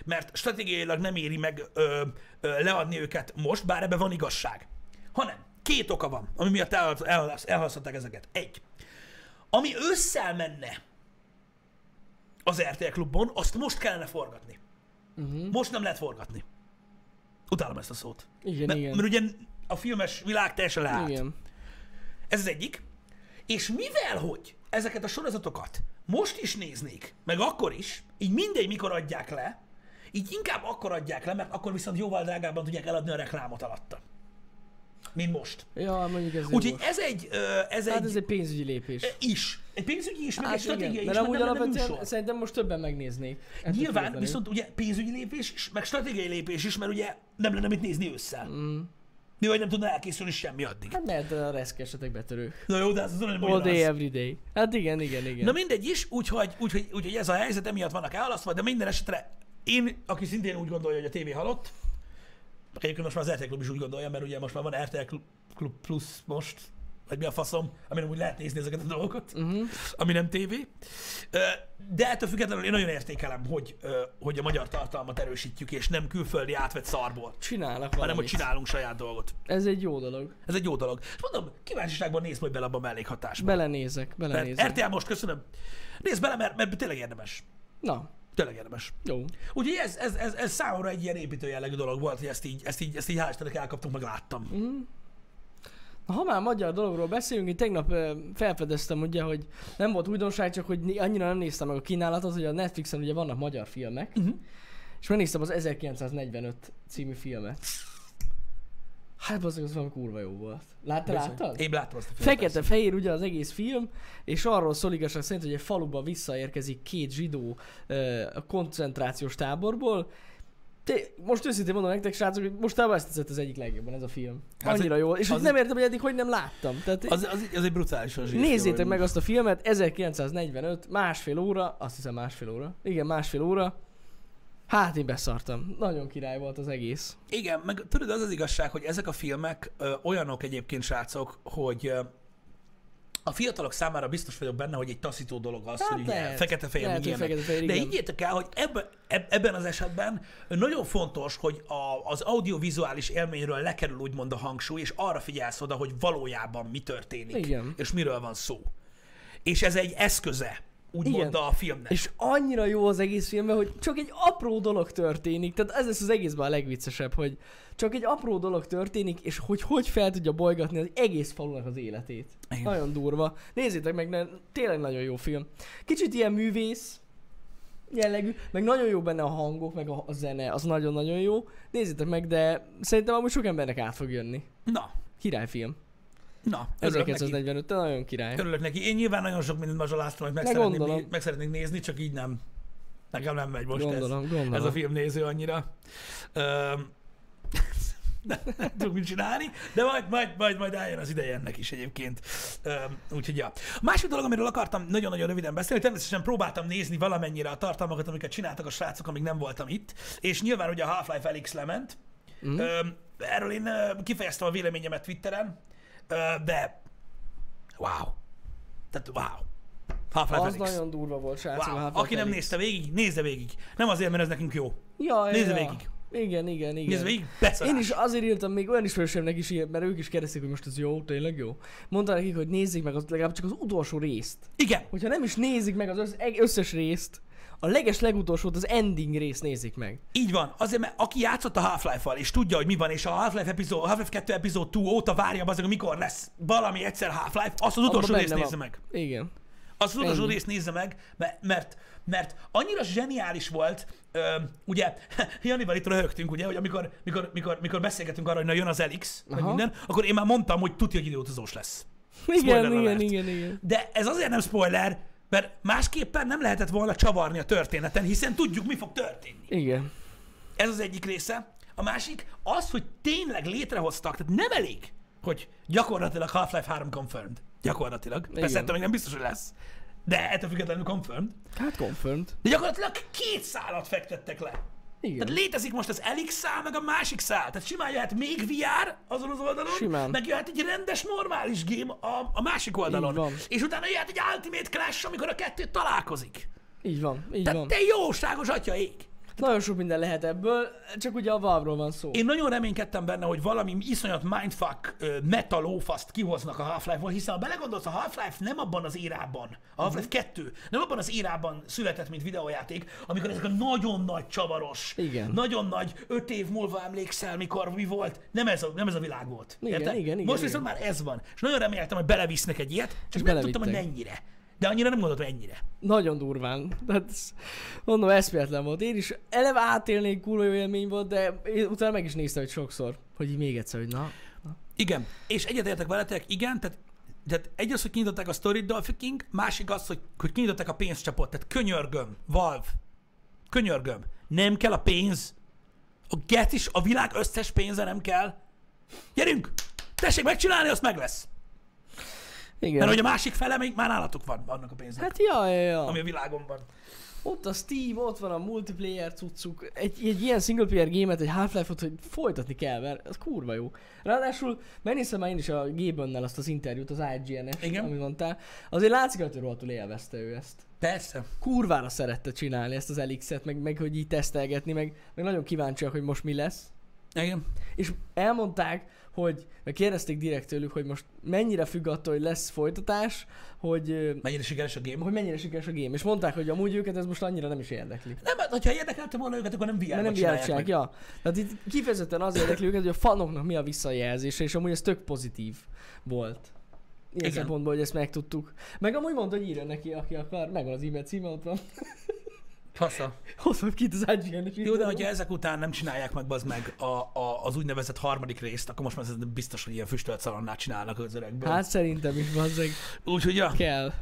A: mert stratégiailag nem éri meg ö, ö, leadni őket most, bár ebben van igazság. Hanem két oka van, ami miatt elhalasz- elhalasztották ezeket. Egy. Ami ősszel menne az RTL klubban, azt most kellene forgatni. Uh-huh. Most nem lehet forgatni. Utálom ezt a szót.
B: Igen,
A: mert,
B: igen.
A: mert ugye a filmes világ teljesen leállt.
B: Igen.
A: Ez az egyik. És mivel, hogy ezeket a sorozatokat most is néznék, meg akkor is, így mindegy, mikor adják le, így inkább akkor adják le, mert akkor viszont jóval drágábban tudják eladni a reklámot alatta. Mint most.
B: Ja, mondjuk ez
A: Úgyhogy ez egy, ez
B: Hát
A: egy,
B: ez egy pénzügyi lépés.
A: is. Egy pénzügyi is, meg egy
B: Hát
A: stratégiai
B: igen,
A: is,
B: mert amúgy alapvetően szerintem most többen megnéznék.
A: Nyilván, viszont ugye pénzügyi lépés is, meg stratégiai lépés is, mert ugye nem lenne mit nézni ősszel. Mm. Mi vagy nem tudna elkészülni semmi addig.
B: Hát mert a reszke esetek betörők.
A: Na jó, de ez az olyan,
B: All day, every day. Hát igen, igen, igen.
A: Na mindegy is, úgyhogy, úgyhogy, úgyhogy ez a helyzet, emiatt vannak elhalasztva, de minden esetre én, aki szintén úgy gondolja, hogy a tévé halott, egyébként most már az RTL Klub is úgy gondolja, mert ugye most már van RTL Klub Plus most, vagy mi a faszom, amin úgy lehet nézni ezeket a dolgokat, uh-huh. ami nem tévé. De ettől függetlenül én nagyon értékelem, hogy, hogy a magyar tartalmat erősítjük, és nem külföldi átvett szarból,
B: Csinálnak
A: hanem hogy
B: valamit.
A: csinálunk saját dolgot.
B: Ez egy jó dolog.
A: Ez egy jó dolog. És mondom, kíváncsiságban nézd majd bele abba a mellékhatásba.
B: Belenézek,
A: Mert
B: belenézek.
A: RTL most köszönöm. Nézd bele, mert, mert tényleg érdemes.
B: Na,
A: Tényleg érdemes.
B: jó.
A: Úgyhogy ez, ez, ez, ez számomra egy ilyen építő jellegű dolog volt, hogy ezt így, ezt így, ezt így hál' elkaptunk, meg láttam.
B: Mhm. Ha már magyar dologról beszélünk, én tegnap felfedeztem ugye, hogy nem volt újdonság, csak hogy annyira nem néztem meg a kínálatot, hogy a Netflixen ugye vannak magyar filmek,
A: Uh-huh.
B: és megnéztem az 1945 című filmet. Hát az az valami kurva jó volt. Látta, láttad?
A: Én láttam azt a filmet.
B: Fekete-fehér ugye az egész film, és arról szól igazság szerint, hogy egy faluba visszaérkezik két zsidó a koncentrációs táborból. Te, most őszintén mondom nektek, srácok, hogy most ezt tetszett az egyik legjobban ez a film.
A: Hát,
B: Annyira jó. És
A: az-
B: az nem értem, hogy eddig hogy nem láttam. Tehát
A: Az, az, az egy brutálisan zsír
B: nézzétek
A: film,
B: meg azt a filmet, 1945, másfél óra, azt hiszem másfél óra. Igen, másfél óra. Hát én beszartam. Nagyon király volt az egész.
A: Igen, meg tudod, az az igazság, hogy ezek a filmek ö, olyanok egyébként, srácok, hogy ö, a fiatalok számára biztos vagyok benne, hogy egy taszító dolog az,
B: Hát
A: hogy fekete-fehér, meg ilyenek.
B: fekete-fehér,
A: De higgyétek el, hogy ebben, eb- ebben az esetben nagyon fontos, hogy a, az audiovizuális élményről lekerül úgymond a hangsúly, és arra figyelsz oda, hogy valójában mi történik,
B: Igen.
A: és miről van szó. És ez egy eszköze, úgymond a filmnek.
B: És annyira jó az egész filmben, hogy csak egy apró dolog történik. Tehát ez lesz az egészben a legviccesebb, hogy csak egy apró dolog történik, és hogy hogy fel tudja bolygatni az egész falunak az életét.
A: Igen.
B: Nagyon durva. Nézzétek meg, ne, tényleg nagyon jó film. Kicsit ilyen művész jellegű, meg nagyon jó benne a hangok, meg a, a zene, az nagyon-nagyon jó. Nézzétek meg, de szerintem amúgy sok embernek át fog jönni.
A: Na,
B: Királyfilm.
A: Na, örülök neki.
B: 1945 te nagyon király.
A: Örülök neki. Én nyilván nagyon sok mindent mazsoláztam, hogy meg, né- meg szeretnék nézni, csak így nem. Nekem nem megy most
B: Gondolom,
A: ez,
B: gondolom.
A: ez a filmnéző annyira. Öm, [laughs] nem, nem tudok mit csinálni, de majd, majd, majd, majd eljön az ideje ennek is egyébként. Öm, úgyhogy ja. A másik dolog, amiről akartam nagyon-nagyon röviden beszélni, természetesen próbáltam nézni valamennyire a tartalmakat, amiket csináltak a srácok, amíg nem voltam itt, és nyilván ugye a Half-Life Alyx lement.
B: Mhm.
A: Öm, erről én kifejeztem a véleményemet Twitteren, de wow. Tehát wow. Half-Life
B: Az
A: Alyx.
B: nagyon durva volt, srácok.
A: Wow.
B: Half-Life
A: Aki nem
B: Alyx.
A: nézte végig, nézze végig. Nem azért, mert ez nekünk jó.
B: Ja,
A: Nézze
B: ja.
A: végig.
B: Igen, igen, igen.
A: Nézze végig, beszarás.
B: Én is azért írtam még olyan ismerőseimnek is mert ők is kérdezték, hogy most ez jó, tényleg jó. Mondta nekik, hogy nézzék meg az, legalább csak az utolsó részt.
A: Igen,
B: Hogyha nem is nézik meg az összes részt, a leges legutolsót, az ending részt nézik meg.
A: így van. Azért, mert aki játszott a Half-Life-val, és tudja, hogy mi van, és a Half-Life, epizód, Half-Life 2 epizód 2 óta várja az, mikor lesz valami egyszer Half-Life, azt az utolsó
B: Abba
A: részt nézze meg.
B: Igen.
A: Azt az utolsó
B: Ennyi.
A: részt nézze meg, mert, mert, mert annyira zseniális volt, ö, ugye, [laughs] Janival itt röhögtünk, ugye, hogy amikor, mikor, mikor, mikor beszélgetünk arra, hogy na jön az Elix, meg minden, akkor én már mondtam, hogy tudja, hogy időutazós lesz.
B: Igen,
A: Spoiler
B: igen,
A: alert.
B: igen, igen.
A: De ez azért nem spoiler, mert másképpen nem lehetett volna csavarni a történeten, hiszen tudjuk, mi fog történni.
B: Igen.
A: Ez az egyik része. A másik az, hogy tényleg létrehoztak, tehát nem elég, hogy gyakorlatilag Half-Life 3 confirmed. Gyakorlatilag.
B: Igen.
A: Persze még nem biztos, hogy lesz. De ettől függetlenül confirmed.
B: Hát confirmed.
A: De gyakorlatilag két szálat fektettek le.
B: Igen.
A: Tehát létezik most az Elix szál, meg a másik szál. Tehát simán jöhet még VR azon az oldalon,
B: Simán.
A: meg jöhet egy rendes, normális game a, a másik oldalon. És utána jöhet egy Ultimate Clash, amikor a kettő találkozik.
B: Így van, így
A: Tehát
B: van.
A: te jóságos atya ég.
B: Nagyon sok minden lehet ebből, csak ugye a Valve-ról van szó.
A: Én nagyon reménykedtem benne, hogy valami iszonyat mindfuck ö, metalófaszt kihoznak a Half-Life-ból, hiszen ha belegondolsz, a Half-Life nem abban az érában, a Half-Life 2 nem abban az érában született, mint videójáték, amikor ezek a nagyon nagy csavaros,
B: Igen.
A: nagyon nagy, öt év múlva emlékszel, mikor mi volt, nem ez a, nem ez a világ volt.
B: Igen, igen, igen,
A: Most
B: igen.
A: viszont már ez van. És nagyon reméltem, hogy belevisznek egy ilyet, csak nem tudtam, hogy mennyire. De annyira nem gondoltam, ennyire.
B: Nagyon durván. Tehát mondom, eszméletlen volt. Én is eleve átélnék kurva élmény volt, de én utána meg is néztem hogy sokszor, hogy így még egyszer, hogy na.
A: Igen, és egyetértek veletek, igen, tehát, tehát egy az, hogy kinyitották a Story Dolphy másik az, hogy, hogy kinyitották a pénzcsapot, tehát könyörgöm, Valve, könyörgöm, nem kell a pénz, a get is, a világ összes pénze nem kell. Gyerünk, tessék megcsinálni, azt meg lesz.
B: Igen.
A: Mert hogy a másik fele még már nálatok van annak a pénznek,
B: Hát ja, ja, ja.
A: ami a világon van.
B: Ott a Steam, ott van a multiplayer cuccuk. Egy, egy ilyen single player gémet, egy Half-Life-ot, hogy folytatni kell, mert ez kurva jó. Ráadásul megnéztem már én is a Gabonnel azt az interjút, az IGN-es, amit mondtál. Azért látszik, hogy rohadtul élvezte ő ezt.
A: Persze.
B: Kurvára szerette csinálni ezt az Elix-et, meg, meg hogy így tesztelgetni, meg, meg nagyon kíváncsiak, hogy most mi lesz.
A: Igen.
B: És elmondták, hogy, meg kérdezték direkt tőlük, hogy most mennyire függ attól, hogy lesz folytatás, hogy,
A: Mennyire sikeres a game.
B: hogy mennyire sikeres a game. És mondták, hogy amúgy őket ez most annyira nem is érdekli.
A: Nem, hát, hogyha érdekelte volna őket, akkor nem
B: Mert nem
A: meg.
B: ja. Tehát itt kifejezetten az érdekli őket, hogy a fanoknak mi a visszajelzése, és amúgy ez tök pozitív volt. Ilyen
A: Igen.
B: szempontból, hogy ezt megtudtuk. Meg amúgy mondta, hogy írjon neki, aki akar, megvan az e-mail címe, ott van.
A: Fasza.
B: Hozom ki az IGN-es
A: Jó, de hogyha ezek után nem csinálják meg az meg a, a, az úgynevezett harmadik részt, akkor most már biztos, hogy ilyen füstölt szalonnát csinálnak az öregből.
B: Hát szerintem is, bazzeg.
A: Úgyhogy ja.
B: Kell.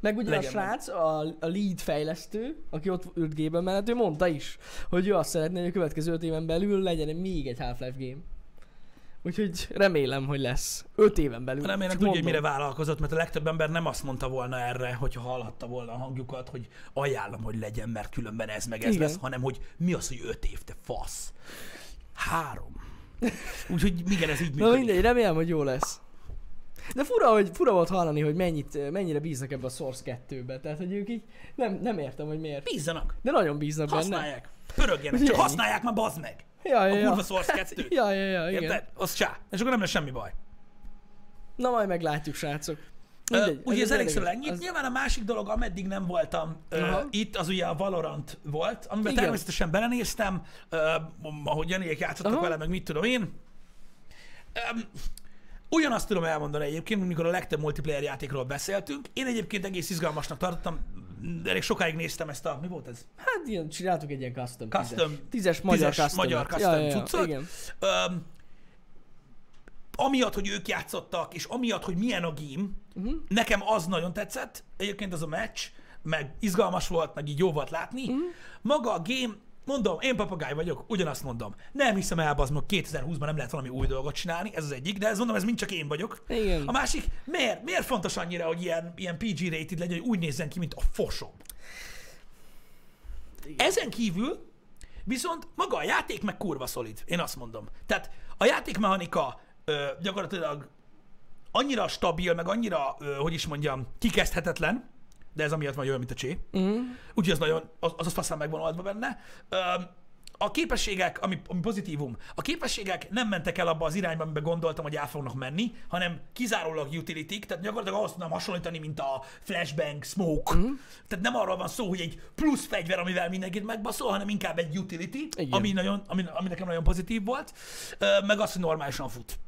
B: Meg ugye
A: Legyen
B: a srác, a, a lead fejlesztő, aki ott ült gében mellett, ő mondta is, hogy ő azt szeretné, hogy a következő öt éven belül legyen egy- még egy Half-Life game. Úgyhogy remélem, hogy lesz. Öt éven belül.
A: Remélem tudja, hogy mire vállalkozott, mert a legtöbb ember nem azt mondta volna erre, hogyha hallhatta volna a hangjukat, hogy ajánlom, hogy legyen, mert különben ez meg ez
B: Igen.
A: lesz, hanem hogy mi az, hogy öt év, te fasz. Három. Úgyhogy igen, ez így
B: Na
A: működik.
B: mindegy, remélem, hogy jó lesz. De fura, hogy fura volt hallani, hogy mennyit, mennyire bíznak ebbe a Source 2-be. Tehát, hogy ők így nem, nem értem, hogy miért.
A: Bízzanak,
B: De nagyon bíznak benne.
A: használják, pörögjenek, csak használják már, bazd meg.
B: Ja, ja,
A: A
B: ja.
A: kurva Source 2.
B: Ja, ja, ja, igen.
A: Érted? Az csá. És akkor nem lesz semmi baj.
B: Na majd meglátjuk, srácok.
A: Uh,
B: Mindegy,
A: ugye ez elég ennyit.
B: Az-
A: Nyilván a másik dolog, ameddig nem voltam uh,
B: Aha.
A: itt, az ugye a Valorant volt, amiben
B: Igen.
A: természetesen belenéztem, uh, ahogy Janiék játszottak
B: Aha.
A: vele, meg mit tudom én. Um, ugyanazt tudom elmondani egyébként, mint mikor a legtöbb multiplayer játékról beszéltünk. Én egyébként egész izgalmasnak tartottam, elég sokáig néztem ezt a, mi volt ez?
B: Hát ilyen, csináltuk egy ilyen custom.
A: Custom.
B: Tízes, tízes magyar
A: Tízes
B: custom.
A: magyar custom
B: ja, ja, ja,
A: cuccot.
B: Igen.
A: Um, amiatt, hogy ők játszottak, és amiatt, hogy milyen a game, uh-huh. nekem az nagyon tetszett, egyébként az a meccs, meg izgalmas volt, meg így jó volt látni. Uh-huh. Maga a game, mondom, én papagáj vagyok, ugyanazt mondom. Nem hiszem el, az 2020-ban nem lehet valami új dolgot csinálni, ez az egyik, de ez mondom, ez mind csak én vagyok.
B: Igen.
A: A másik, miért, miért fontos annyira, hogy ilyen, ilyen PG rated legyen, hogy úgy nézzen ki, mint a fosom? Ezen kívül viszont maga a játék meg kurva szolid, én azt mondom. Tehát a játékmechanika ö, gyakorlatilag annyira stabil, meg annyira, ö, hogy is mondjam, kikezdhetetlen, de ez amiatt van olyan, mint a csé.
B: Mm.
A: Úgyhogy az nagyon, az, az, faszán megvan oldva benne. A képességek, ami, ami pozitívum, a képességek nem mentek el abba az irányba, amiben gondoltam, hogy el fognak menni, hanem kizárólag utility tehát gyakorlatilag ahhoz tudnám hasonlítani, mint a flashbang, smoke. Mm. Tehát nem arról van szó, hogy egy plusz fegyver, amivel mindenkit megbaszol, hanem inkább egy utility,
B: Igen.
A: ami, nagyon, ami, ami nekem nagyon pozitív volt, meg az, hogy normálisan fut.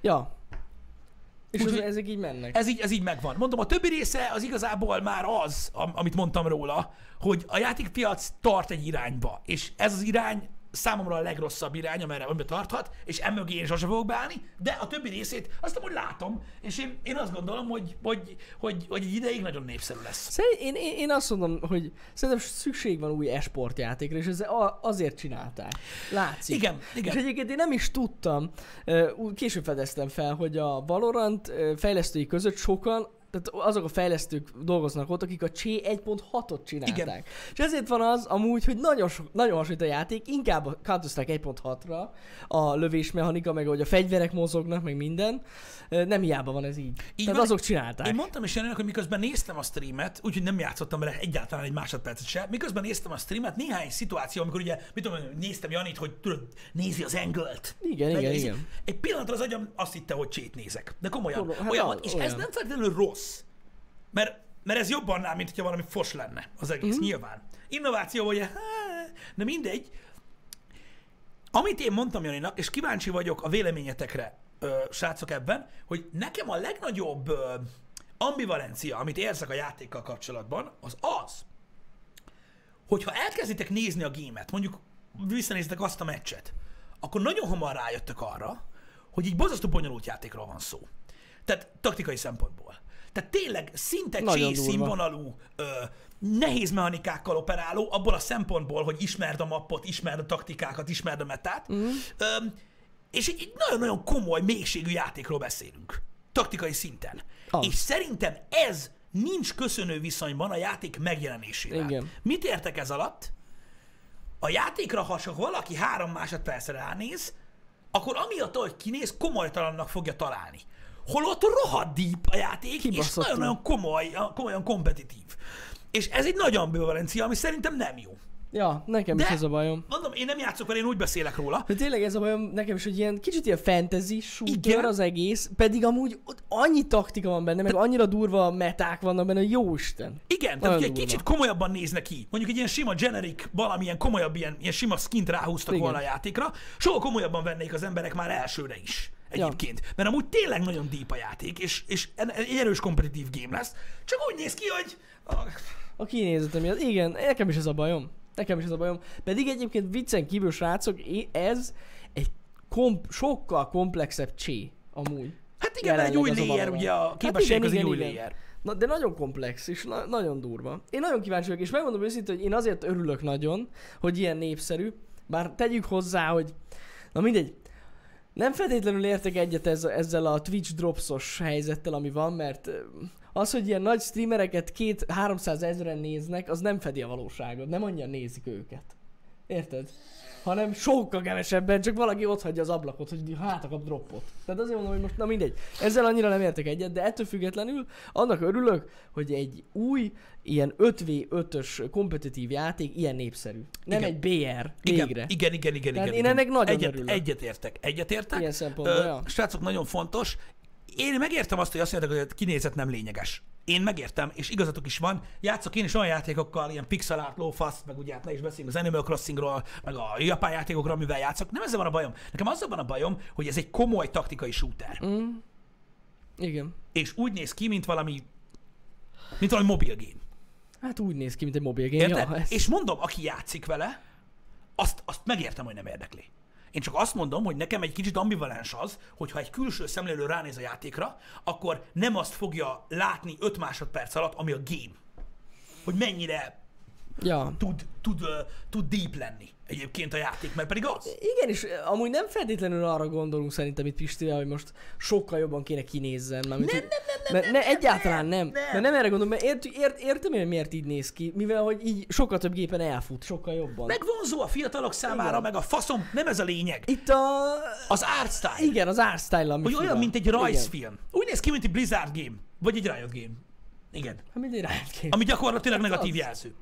B: Ja. És
A: Úgyhogy-
B: ez, ezek így mennek.
A: Ez így, ez így megvan. Mondom, a többi része az igazából már az, am- amit mondtam róla, hogy a játékpiac tart egy irányba, és ez az irány számomra a legrosszabb irány, amerre amiben tarthat, és emögé én sose fogok beállni, de a többi részét azt hogy látom, és én, én azt gondolom, hogy, hogy, hogy, hogy egy ideig nagyon népszerű lesz.
B: Szerint, én, én, én azt mondom, hogy szerintem szükség van új esport játékra, és ez azért csinálták. Látszik.
A: Igen, igen.
B: És egyébként én nem is tudtam, később fedeztem fel, hogy a Valorant fejlesztői között sokan tehát azok a fejlesztők dolgoznak ott, akik a Csé 1.6-ot csinálták.
A: Igen.
B: És ezért van az amúgy, hogy nagyon, so, nagyon hasonlít a játék, inkább a Counter-Strike 1.6-ra, a lövésmechanika, meg hogy a fegyverek mozognak, meg minden. Nem hiába van ez így. így Tehát
A: van.
B: azok csinálták.
A: Én mondtam is ennek, hogy miközben néztem a streamet, úgyhogy nem játszottam vele egyáltalán egy másodpercet se, miközben néztem a streamet, néhány szituáció, amikor ugye, mit tudom, néztem Janit, hogy tudod, nézi az engelt.
B: Igen, igen, igen.
A: Egy pillanatra az agyam azt hitte, hogy csét nézek. De komolyan.
B: Hát
A: olyan, volt. és
B: olyan.
A: ez nem feltétlenül rossz. Mert, mert ez jobb annál, mint hogyha valami fos lenne az egész, mm. nyilván. Innováció, vagy há, de mindegy. Amit én mondtam Janinak, és kíváncsi vagyok a véleményetekre, ö, srácok ebben, hogy nekem a legnagyobb ö, ambivalencia, amit érzek a játékkal kapcsolatban, az az, hogyha elkezditek nézni a gémet, mondjuk visszanézitek azt a meccset, akkor nagyon hamar rájöttek arra, hogy így borzasztó bonyolult játékról van szó. Tehát taktikai szempontból. Tehát tényleg szinte
B: Nagyon
A: színvonalú, ö, nehéz mechanikákkal operáló, abból a szempontból, hogy ismerd a mappot, ismerd a taktikákat, ismerd a metát. Mm. Ö, és egy, egy nagyon-nagyon komoly, mélységű játékról beszélünk. Taktikai szinten.
B: Az.
A: És szerintem ez nincs köszönő viszonyban a játék megjelenésével.
B: Igen.
A: Mit értek ez alatt? A játékra, ha csak valaki három másodpercre ránéz, akkor amiatt, hogy kinéz, komolytalannak fogja találni. Holott rohadt deep a játék, és nagyon-nagyon komoly, komolyan kompetitív. És ez egy nagy ambivalencia, ami szerintem nem jó.
B: Ja, nekem
A: De-
B: is ez a bajom.
A: Mondom, én nem játszok vele, én úgy beszélek róla.
B: De tényleg ez a bajom nekem is, hogy ilyen kicsit ilyen fantasy shooter
A: Igen.
B: az egész, pedig amúgy ott annyi taktika van benne, meg annyira durva meták vannak benne, hogy jó Isten.
A: Igen, tehát
B: Nagyon
A: hogy egy kicsit komolyabban nézne ki. Mondjuk egy ilyen sima generic, valamilyen komolyabb, ilyen, ilyen sima skint ráhúztak
B: Igen.
A: volna a játékra, sokkal komolyabban vennék az emberek már elsőre is. Egyébként. Mert amúgy tényleg nagyon deep a játék, és, és egy erős kompetitív game lesz. Csak úgy néz ki, hogy...
B: A kinézetem miatt. Igen, nekem is ez a bajom. Nekem is ez a bajom. Pedig egyébként viccen kívül, srácok, ez egy komp- sokkal komplexebb csé, amúgy.
A: Hát igen, mert egy új layer, ugye a
B: Hát
A: képesség
B: igen,
A: az egy
B: igen,
A: új
B: igen.
A: layer.
B: Na, de nagyon komplex, és na- nagyon durva. Én nagyon kíváncsi vagyok, és megmondom őszintén, hogy én azért örülök nagyon, hogy ilyen népszerű, bár tegyük hozzá, hogy na mindegy, nem feltétlenül értek egyet ez, ezzel a Twitch dropsos helyzettel, ami van, mert az, hogy ilyen nagy streamereket két 300 ezeren néznek, az nem fedi a valóságot, nem annyian nézik őket. Érted? Hanem sokkal kevesebben, csak valaki ott hagyja az ablakot, hogy hát kap droppot. Tehát azért mondom, hogy most na mindegy. Ezzel annyira nem értek egyet, de ettől függetlenül annak örülök, hogy egy új, ilyen 5v5-ös kompetitív játék ilyen népszerű. Nem
A: Igen.
B: egy BR,
A: Igen,
B: végre.
A: igen, igen, igen,
B: Tehát
A: igen.
B: én
A: igen.
B: ennek nagyon
A: Egyet,
B: örülök.
A: egyetértek, egyetértek.
B: Ilyen szempontból, ja.
A: Srácok, nagyon fontos. Én megértem azt, hogy azt mondják, hogy a kinézet nem lényeges. Én megértem, és igazatok is van. Játszok én is olyan játékokkal, ilyen pixel art, lófasz, meg ugye hát ne is beszélünk az Animal Crossingról, meg a japán játékokról, amivel játszok. Nem ezzel van a bajom. Nekem azzal van a bajom, hogy ez egy komoly taktikai shooter.
B: Mm. Igen.
A: És úgy néz ki, mint valami, mint valami mobil game.
B: Hát úgy néz ki, mint egy mobil game.
A: Érted?
B: Ja, ez...
A: És mondom, aki játszik vele, azt, azt megértem, hogy nem érdekli. Én csak azt mondom, hogy nekem egy kicsit ambivalens az, hogyha egy külső szemlélő ránéz a játékra, akkor nem azt fogja látni 5 másodperc alatt, ami a game. Hogy mennyire
B: Ja.
A: tud, tud, tud deep lenni egyébként a játék, mert pedig az.
B: Igen, és amúgy nem feltétlenül arra gondolunk szerintem itt Pistivel, hogy most sokkal jobban kéne kinézzen. Nem, nem, nem,
A: nem,
B: mert ne, egyáltalán nem.
A: nem.
B: Mert nem erre gondolom, mert ért, ért, értem én, hogy miért így néz ki, mivel hogy így sokkal több gépen elfut, sokkal jobban.
A: Meg vonzó a fiatalok számára,
B: Igen.
A: meg a faszom, nem ez a lényeg.
B: Itt a...
A: Az art style.
B: Igen, az art style ami
A: Hogy olyan, mint egy
B: Igen.
A: rajzfilm. Úgy néz ki, mint egy Blizzard game. Vagy egy Riot game. Igen.
B: Hát mint egy Riot Game.
A: Ami gyakorlatilag
B: Hát
A: negatív
B: az.
A: jelző.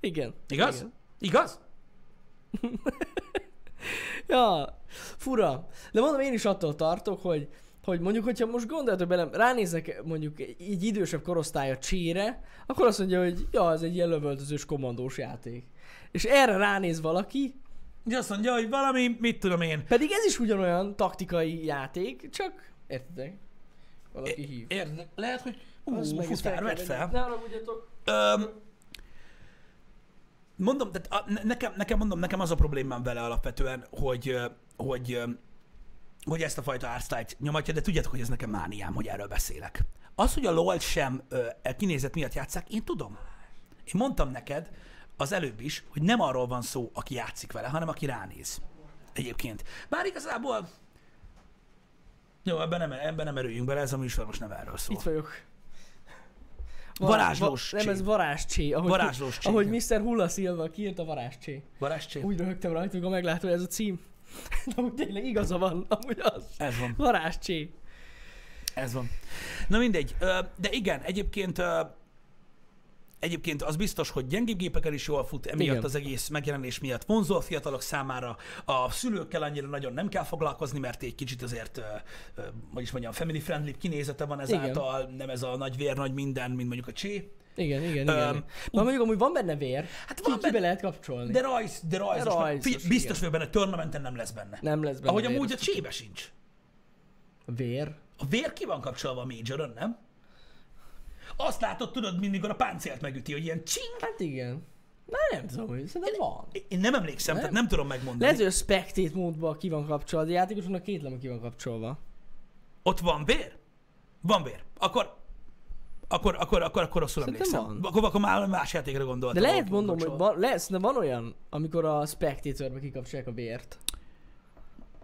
B: Igen.
A: Igaz?
B: Igen.
A: Igaz? [laughs]
B: Ja, fura. De mondom, én is attól tartok, hogy, hogy mondjuk, hogyha most gondoljatok bele, ránézek mondjuk egy idősebb korosztály a csére, akkor azt mondja, hogy ja, ez egy ilyen lövöldözős kommandós játék. És erre ránéz valaki,
A: Ugye azt mondja, hogy valami, mit tudom én,
B: pedig ez is ugyanolyan taktikai játék, csak értitek? Valaki hív.
A: Érdek, lehet, hogy ú, futár, vedd fel.
B: Ne haragudjatok.
A: Öm, mondom, tehát a, ne- nekem, nekem mondom, nekem az a problémám vele alapvetően, hogy, hogy, hogy ezt a fajta artstyle nyomatja, de tudjátok, hogy ez nekem mániám, hogy erről beszélek. Az, hogy a LOL sem ö, e kinézet miatt játszák, én tudom. Én mondtam neked az előbb is, hogy nem arról van szó, aki játszik vele, hanem aki ránéz. Egyébként. Bár igazából jó, ebben nem, ebben nem erőjünk bele, ez a műsor most nem erről szól.
B: Itt vagyok.
A: Varázslós
B: Va- nem, ez
A: csé.
B: varázscsé. Ahogy,
A: Varázslós csé,
B: Ahogy. Mr. Hulla Silva kiírta varázscsé.
A: Varázscsé?
B: Úgy röhögtem rajta, amikor meglátom, ez a cím. De [laughs] amúgy tényleg igaza van, amúgy az.
A: Ez van.
B: Varázscsé.
A: Ez van. Na mindegy, de igen, egyébként Egyébként az biztos, hogy gyengébb gépeken is jól fut, emiatt
B: Igen.
A: az egész megjelenés miatt vonzó a fiatalok számára. A szülőkkel annyira nagyon nem kell foglalkozni, mert egy kicsit azért, hogy is mondjam, family friendly kinézete van ezáltal, nem ez a nagy vér, nagy minden, mint mondjuk a csé.
B: Igen, igen, igen. Um, Na mondjuk amúgy van benne vér,
A: Hát van
B: ki,
A: benne-
B: lehet kapcsolni.
A: De rajz, de rajzos.
B: De rajzos,
A: figyelj, biztos
B: igen.
A: vagyok benne, tornamenten nem lesz benne.
B: Nem lesz benne
A: Ahogy
B: vér.
A: amúgy a csébe sincs.
B: Vér?
A: A vér ki van kapcsolva a majoron, nem? Azt látod, tudod, mindig a páncélt megüti, hogy ilyen csing.
B: Hát igen. Na nem tudom, hogy szerintem van.
A: Én nem emlékszem,
B: Nem?
A: tehát nem tudom megmondani.
B: Lehet, hogy a spectate módban ki van kapcsolva, de játékosnak kétlem, ki van kapcsolva.
A: Ott van vér? Van vér. Akkor akkor, akkor, akkor, akkor rosszul
B: Szerintem
A: emlékszem.
B: van.
A: Akkor, akkor már más játékra gondoltam.
B: De lehet mondom, hogy van, lesz, de van olyan, amikor a spectatorbe kikapcsolják a vért.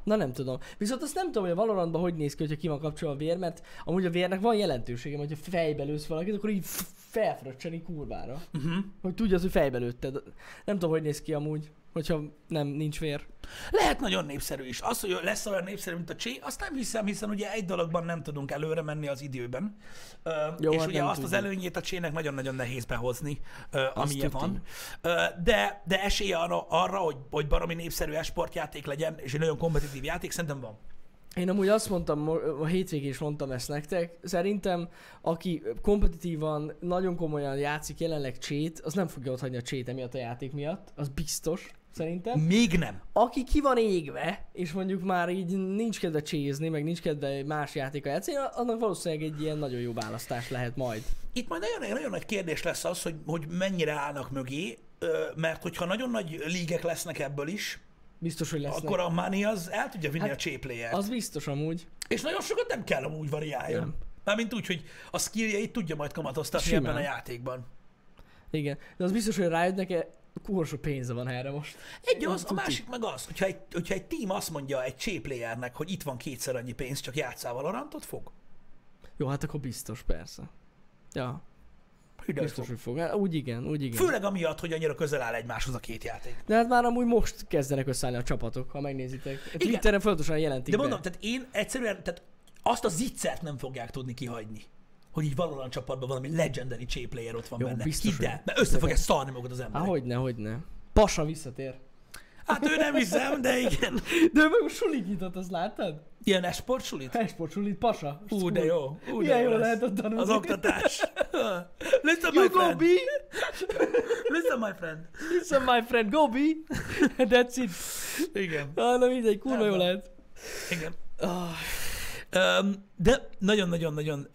B: Na nem tudom. Viszont azt nem tudom, hogy a Valorantban hogy néz ki, hogyha ki van kapcsolva a vér, mert amúgy a vérnek van jelentősége, hogyha fejbe lősz valakit, akkor így felfröccseni kurvára.
A: Uh-huh.
B: Hogy tudja, hogy fejbe lőtted. Nem tudom, hogy néz ki amúgy, hogyha nem, nincs vér.
A: Lehet nagyon népszerű is. Az, hogy lesz olyan népszerű, mint a Csé, azt nem hiszem, hiszen ugye egy dologban nem tudunk előre menni az időben. Ö,
B: Jó,
A: és
B: hát
A: ugye azt az
B: tudjuk.
A: előnyét a Csének nagyon-nagyon nehéz behozni, ö, amilyen
B: tuti.
A: van. Ö, de, de esélye arra, arra hogy, hogy baromi népszerű esportjáték legyen, és egy nagyon kompetitív játék, szerintem van.
B: Én amúgy azt mondtam, mo- a hétvégén is mondtam ezt nektek, szerintem aki kompetitívan, nagyon komolyan játszik jelenleg csét, az nem fogja otthagyni a csét emiatt a játék miatt, az biztos, szerintem.
A: Még nem.
B: Aki ki van égve, és mondjuk már így nincs kedve csézni, meg nincs kedve más játéka játszani, annak valószínűleg egy ilyen nagyon jó választás lehet majd.
A: Itt majd nagyon, nagyon nagy kérdés lesz az, hogy, hogy mennyire állnak mögé, mert hogyha nagyon nagy lígek lesznek ebből is,
B: Biztos, hogy lesznek.
A: akkor a money az el tudja vinni
B: Hát,
A: a csépléjét.
B: Az biztos amúgy.
A: És nagyon sokat nem kell amúgy variáljon.
B: Nem.
A: Mármint úgy, hogy a skilljeit tudja majd kamatoztatni
B: Simán.
A: ebben a játékban.
B: Igen. De az biztos, hogy rájönnek kurva pénze van erre most.
A: Egy az, a másik meg az, hogyha egy, hogyha egy team azt mondja egy csépléjernek, hogy itt van kétszer annyi pénz, csak játszál Valorantot, fog.
B: Jó, hát akkor biztos, persze. Ja,
A: Hüde
B: biztos,
A: fog.
B: hogy fog. Hát, Úgy igen, úgy igen.
A: Főleg amiatt, hogy annyira közel áll egymáshoz a két játék.
B: De hát már amúgy most kezdenek összeállni a csapatok, ha megnézitek. A Twitteren folyamatosan jelentik
A: De
B: be.
A: mondom, tehát én egyszerűen, tehát azt a zicsert nem fogják tudni kihagyni. Hogy így Valorant csapatban valami legendary cséplayer ott van
B: Jó,
A: benne.
B: biztos,
A: Hidd el, mert össze fogják szarni magukat az
B: Há,
A: emberek.
B: hogyne, hogyne. Pasa visszatér.
A: Hát ő nem hiszem, de igen.
B: De ő meg most sulit nyitott, azt láttad?
A: Ilyen esport sulit?
B: Esport sulit, pasa.
A: Ú, de jó. Ú, de
B: Milyen jó
A: lesz.
B: lehet ott tanulni.
A: Az oktatás. [laughs] Listen, my
B: You go
A: friend.
B: B,
A: Listen, my friend.
B: listen my friend, go B. [laughs] That's it.
A: Igen.
B: Ah, na mindegy, kurva jó lehet.
A: Igen. Öm, de nagyon-nagyon-nagyon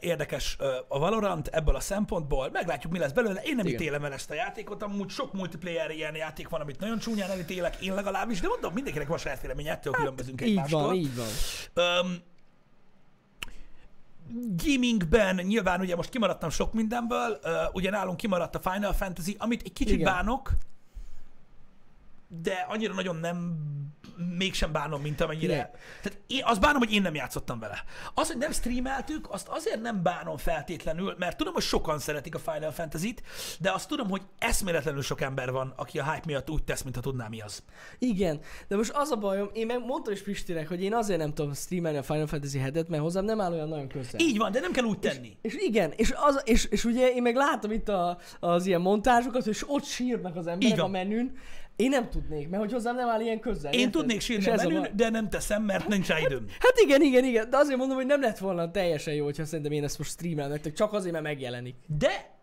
A: érdekes a Valorant ebből a szempontból. Meglátjuk, mi lesz belőle. Én nem
B: Igen.
A: ítélem el ezt a játékot, amúgy sok multiplayer ilyen játék van, amit nagyon csúnyán elítélek, én legalábbis, de mondom, mindenkinek van saját véleménye, ettől különbözünk
B: Hát, Így
A: egymástól.
B: van, így van.
A: Öm, gamingben nyilván ugye most kimaradtam sok mindenből, uh, ugye nálunk kimaradt a Final Fantasy, amit egy kicsit
B: Igen.
A: bánok, de annyira nagyon nem, mégsem bánom, mint amennyire.
B: Igen.
A: Tehát én azt bánom, hogy én nem játszottam vele. Az, hogy nem streameltük, azt azért nem bánom feltétlenül, mert tudom, hogy sokan szeretik a Final Fantasy-t, de azt tudom, hogy eszméletlenül sok ember van, aki a hype miatt úgy tesz, mintha tudná mi az.
B: Igen, de most az a bajom, én meg mondtam is Pistinek, hogy én azért nem tudom streamelni a Final Fantasy 7-et, mert hozzám nem áll olyan nagyon közel.
A: Így van, de nem kell úgy tenni.
B: És igen, és, az, és, és ugye én meg látom itt a, az ilyen montázsokat, és ott sírnak az emberek a menün. Én nem tudnék, mert hogy hozzám nem áll ilyen közel.
A: Én
B: érted?
A: tudnék sírni a menün, de nem teszem, mert nincs rá időm.
B: Hát igen, igen, igen, de azért mondom, hogy nem lett volna teljesen jó, hogyha szerintem én ezt most streamelem nektek, csak azért, mert megjelenik.
A: De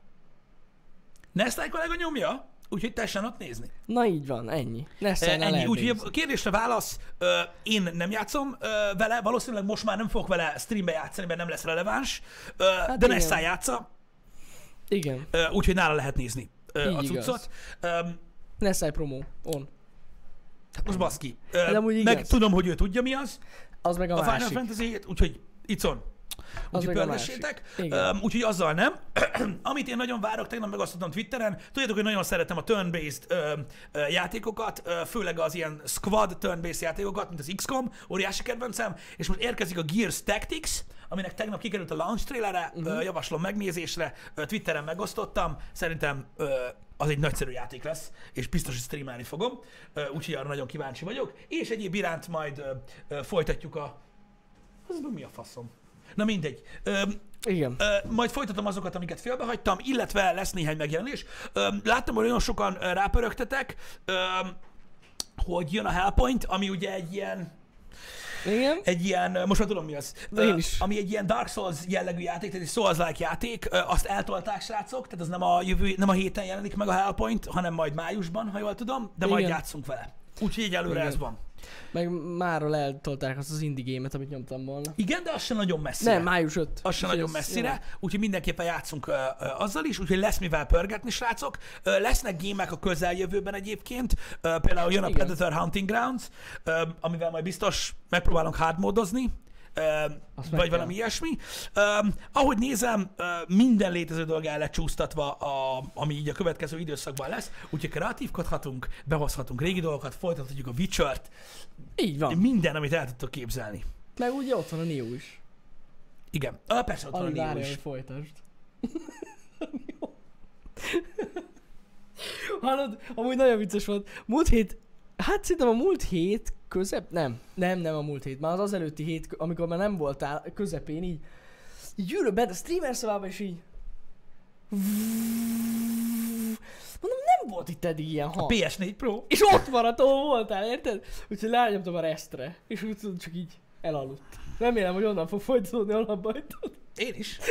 A: Nesztály kollega nyomja, úgyhogy tessen ott nézni.
B: Na így van, ennyi. Ne
A: E, ennyi. Úgyhogy a kérdésre válasz, ö, én nem játszom ö, vele, valószínűleg most már nem fogok vele streambe játszani, mert nem lesz releváns, ö,
B: Hát
A: de. Nesztály játsza,
B: Igen,
A: úgyhogy nála lehet nézni a
B: Így igaz.
A: Cuccot. Öm,
B: ne szállj promó, on.
A: hát most baszki. Ö,
B: Hát amúgy
A: meg tudom, hogy ő tudja mi az,
B: Az meg a,
A: a, Final
B: másik.
A: fantasy úgyhogy it's on. Úgyhogy
B: meg
A: pörgessétek. Um, úgyhogy azzal nem. [clears throat] Amit én nagyon várok, tegnap megosztottam Twitteren, tudjátok, hogy nagyon szeretem a turn-based ö, ö, játékokat, ö, főleg az ilyen squad turn-based játékokat, mint az XCOM, óriási kedvencem, és most érkezik a Gears Tactics, aminek tegnap kikerült a launch trailere,
B: Mhm.
A: uh-huh. javaslom megnézésre, Twitteren megosztottam, szerintem az egy nagyszerű játék lesz, és biztos, hogy streamelni fogom, úgyhogy arra nagyon kíváncsi vagyok, és egyéb iránt majd folytatjuk a... Az mi a faszom? Na mindegy.
B: Igen.
A: Ö, majd folytatom azokat, amiket félbehagytam, illetve lesz néhány megjelenés. Ö, láttam, hogy nagyon sokan rápörögtetek, ö, hogy jön a Hellpoint, ami ugye egy ilyen,
B: Igen.
A: egy ilyen, most már tudom mi az,
B: De én is.
A: ami egy ilyen Dark Souls jellegű játék, tehát egy Souls-like játék, azt eltolták srácok, tehát az nem a jövő, nem a héten jelenik meg a Hellpoint, hanem majd májusban, ha jól tudom, de majd
B: Igen.
A: játszunk vele. Úgyhogy egyelőre
B: Igen.
A: ez van.
B: Meg máról eltolták azt az indie game-et, amit nyomtam volna.
A: Igen, de az se nagyon messzire.
B: Nem, május 5.
A: Az sem nagyon messzire, úgyhogy mindenképpen játszunk ö, ö, azzal is, úgyhogy lesz mivel pörgetni, srácok. Ö, lesznek gémek a közeljövőben egyébként, ö, például jön a
B: Igen.
A: Predator Hunting Grounds, ö, amivel majd biztos megpróbálunk hardmódozni, ö,
B: Azt
A: vagy valami ilyesmi. Ahogy nézem, minden létező dolog el lett csúsztatva, a, ami így a következő időszakban lesz, úgyhogy kreatívkodhatunk, behozhatunk régi dolgokat, folytathatjuk a Witcher-t,
B: Így van.
A: minden, amit el tudtok képzelni.
B: Meg ugye ott van a Neo is.
A: Igen, Ö, persze ott van a
B: Alig
A: Neo is.
B: folytasd. [laughs] Hallod, amúgy nagyon vicces volt. Múlt hét, hát szerintem a múlt hét közep, nem, nem, nem a múlt hét, már az az előtti hét, amikor már nem voltál közepén, így, így ülök bent a streamer szobában, és így Mondom, nem volt itt eddig ilyen hang.
A: PS4 Pro.
B: És ott maradt, ahol voltál, érted? Úgyhogy rányomtam a restre, és úgy tudod, csak így elaludt. Remélem, hogy onnan fog folytatódni, ahol abba hagytad.
A: Én is. [laughs]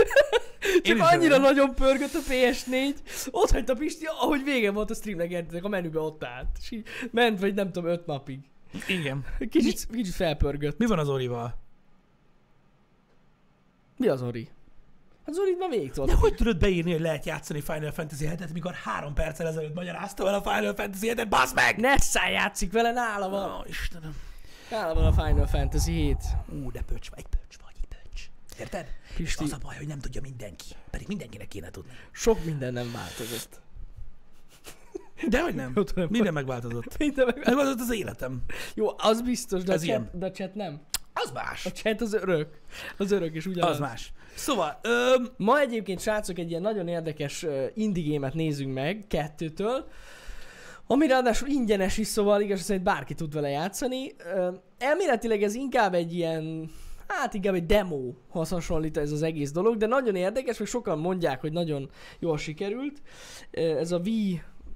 B: Csak
A: is
B: annyira
A: remélem.
B: nagyon pörgött a PS4, ott hagyta Pisti, ahogy vége volt a streamnek, értedek, a menübe ott állt. És így ment, vagy nem tudom, öt napig.
A: Igen.
B: Kicsit, kicsit felpörgött.
A: Mi van az Orival?
B: Mi az Ori? Hát az Orit már végig
A: De hogy tudod beírni, hogy lehet játszani Final Fantasy 7-et, mikor három perccel ezelőtt magyarázta el a Final Fantasy 7-et, bassz meg!
B: Nessá játszik vele, nála van.
A: Ó, Istenem.
B: Nála van a Final Fantasy 7.
A: Ú, de pöcs vagy, pöcs vagy, pöcs. Érted?
B: Pisti.
A: És az a baj, hogy nem tudja mindenki. Pedig mindenkinek kéne tudni.
B: Sok minden nem változott.
A: De hogy nem? Minden megváltozott.
B: Minden meg...
A: Megváltozott az életem.
B: Jó, az biztos, de a,
A: Ez ilyen.
B: chat, de a chat nem.
A: Az más.
B: A chat az örök. Az örök és ugyanaz.
A: Az más. Szóval, öm,
B: Ma egyébként, srácok, egy ilyen nagyon érdekes indie game-et nézünk meg, kettőtől, ami ráadásul ingyenes is, szóval igaz szerint bárki tud vele játszani. Uh, elméletileg ez inkább egy ilyen, hát inkább egy demohoz hasonlít ez az egész dolog, de nagyon érdekes, meg sokan mondják, hogy nagyon jól sikerült. Ez a V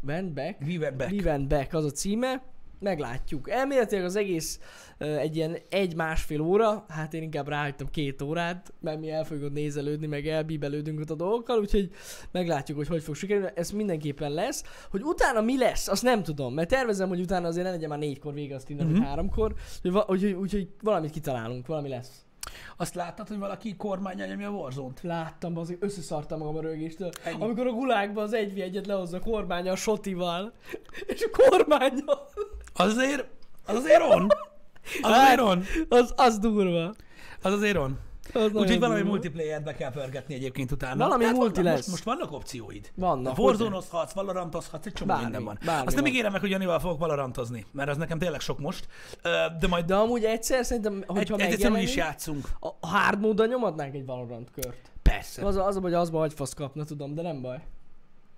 B: Went Back.
A: we went back.
B: We Went Back az a címe. Meglátjuk. Elméletileg az egész egy ilyen egy-másfél óra, hát én inkább ráhagytam két órát, mert mi el fogjuk nézelődni, meg elbíbelődünk ott a dolgokkal, úgyhogy meglátjuk, hogy hogy fog sikerülni. Ez mindenképpen lesz. Hogy utána mi lesz, azt nem tudom, mert tervezem, hogy utána azért ne legyen már négykor vége a streamnek,
A: Mhm.
B: uh-huh. háromkor, úgyhogy, úgyhogy, úgyhogy valamit kitalálunk, valami lesz.
A: Azt láttad, hogy valaki kormánya nyomja a Warzone-t?
B: Láttam, az összeszartam magam a rögéstől.
A: Ennyi.
B: Amikor a gulákban az egy egyet lehozza a kormánya a sotival. [laughs] És a kormánya...
A: Az azért, az azért on. Az
B: Hát,
A: azért on.
B: Az, az durva.
A: Az azért on.
B: Az
A: Úgyhogy valami
B: durva.
A: multiplayer be kell pörgetni egyébként utána.
B: Valami
A: Tehát
B: multi
A: vannak,
B: lesz.
A: Most, most vannak opcióid.
B: Vannak.
A: Warzone-ozhatsz, Valorantozhatsz, egy csomó
B: Bármi,
A: minden van.
B: bármi
A: Azt nem
B: van.
A: ígérem meg, hogy Janival fogok Valorantozni, mert az nekem tényleg sok most. De majd
B: De amúgy egyszer szerintem, hogyha
A: egy egyszer is játszunk.
B: a a hard módon nyomadnánk egy Valorant kört.
A: Persze.
B: Az, a- az a baj, hogy azba agyfasz kapna, tudom, de nem baj.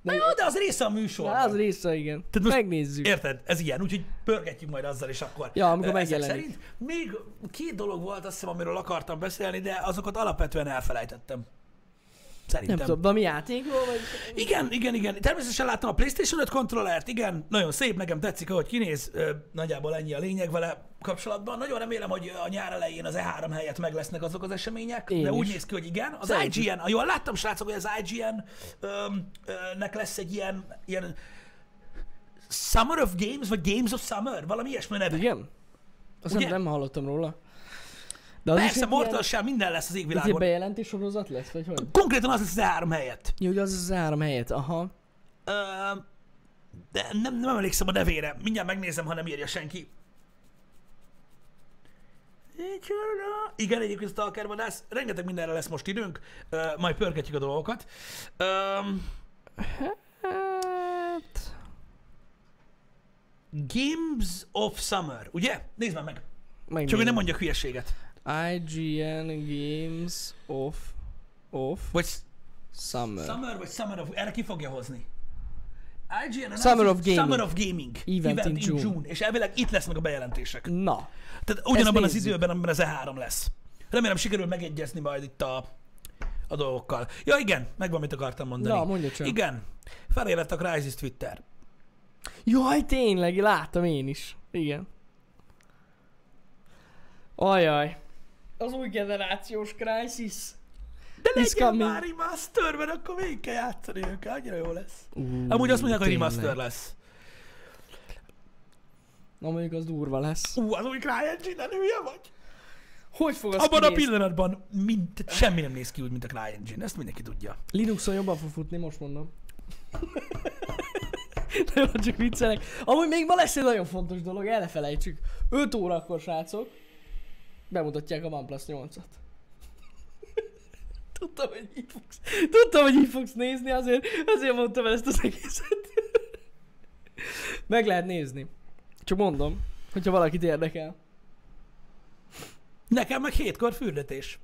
A: Na jó, de az része a műsor.
B: Az része, igen.
A: Tehát most-
B: Megnézzük.
A: Érted? Ez ilyen, úgyhogy pörgetjük majd azzal, és akkor
B: Ja, amikor megjelenik.
A: Szerint. Még két dolog volt, azt hiszem, amiről akartam beszélni, de azokat alapvetően elfelejtettem. Szerintem.
B: Nem tudom, valami játékról, vagy...
A: Igen, igen, igen. Természetesen láttam a PlayStation 5 kontrollert, igen. Nagyon szép, nekem tetszik, ahogy kinéz. Nagyjából ennyi a lényeg vele kapcsolatban. Nagyon remélem, hogy a nyár elején az E3 helyett meg lesznek azok az események,
B: Én
A: de úgy
B: is.
A: néz ki, hogy igen. Az
B: Szerintem.
A: IGN, ah, jól láttam, srácok, hogy az IGN-nek lesz egy ilyen, ilyen Summer of Games, vagy Games of Summer, valami ilyesmi neve.
B: Igen? Azt
A: Ugye?
B: nem, nem hallottam róla. De az is
A: Persze, Mortal
B: ilyen,
A: Shell, minden lesz az
B: ez egy
A: égvilágon.
B: bejelentés sorozat lesz, vagy hogy?
A: Konkrétan az lesz az E3 helyett.
B: Jó, hogy az az három helyet, aha.
A: Ö, de nem, nem emlékszem a nevére. Mindjárt megnézem, ha nem írja senki. Igen, egyébként Stalker vadász. Rengeteg mindenre lesz most időnk. Ö, majd pörgetjük a dolgokat.
B: Hát...
A: Games of Summer, ugye? Nézd már meg. Csak hogy
B: megnézem.
A: nem mondjak hülyeséget.
B: IGN Games of... Of
A: Vagy
B: Summer.
A: Summer, vagy Summer of... Erre ki fogja hozni? IGN
B: Summer of Gaming.
A: Summer of Gaming.
B: Event in June.
A: És elvileg itt lesznek a bejelentések.
B: Na,
A: Tehát ugyanabban az időben, amiben az E3 lesz. Remélem sikerül megegyezni majd itt a, a dolgokkal. Ja igen, megvan, mit akartam mondani.
B: Na, mondja csak.
A: Igen, felérett a Crysis Twitter.
B: Jaj, tényleg, láttam én is. Igen. Ajaj. Az új generációs Crisis.
A: De legyen már remaster, mert akkor végig kell játszani őket, annyira jó lesz.
B: Uh,
A: Amúgy azt mondják, hogy remaster lesz.
B: Na mondjuk az durva lesz.
A: Ú, az új CryEngine, nem hülye vagy?
B: Hogy fog az
A: Abban a pillanatban mind, tehát semmi nem néz ki úgy, mint a CryEngine, ezt mindenki tudja.
B: Linuxon jobban fog futni, most mondom. [laughs] Nem, csak viccelek. Amúgy még ma lesz egy nagyon fontos dolog, el ne felejtsük. 5 órakor, srácok, bemutatják a OnePlus 8-at. [laughs] Tudtam, hogy így fogsz, tudtam, hogy így fogsz nézni, azért, azért mondtam el ezt az egészet. [laughs] Meg lehet nézni. Csak mondom, hogyha valakit érdekel.
A: Nekem meg hétkor fürdetés.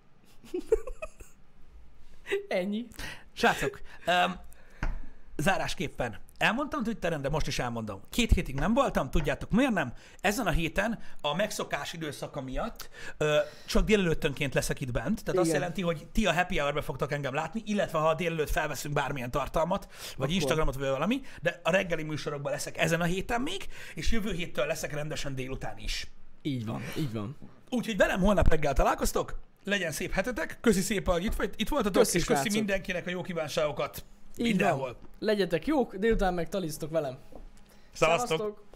A: [laughs]
B: Ennyi.
A: Srácok, um, zárásképpen. Elmondtam Twitteren, de most is elmondom. Két hétig nem voltam, tudjátok miért nem? Ezen a héten a megszokás időszaka miatt ö, csak délelőttönként leszek itt bent, tehát azt
B: Igen.
A: jelenti, hogy ti a happy hour fogtok engem látni, illetve ha a délelőtt felveszünk bármilyen tartalmat, vagy
B: Akkor.
A: Instagramot, vagy valami, de a reggeli műsorokban leszek ezen a héten még, és jövő héttől leszek rendesen délután is.
B: Így van, így van.
A: Úgyhogy velem holnap reggel találkoztok, legyen szép hetetek, köszi szépen, hogy itt, itt voltatok,
B: Köszi,
A: és köszi
B: srácok.
A: mindenkinek a jó kívánságokat
B: Így
A: mindenhol.
B: van. Legyetek jók, délután meg talisztok velem.
A: Szevasztok!
B: Szevasztok.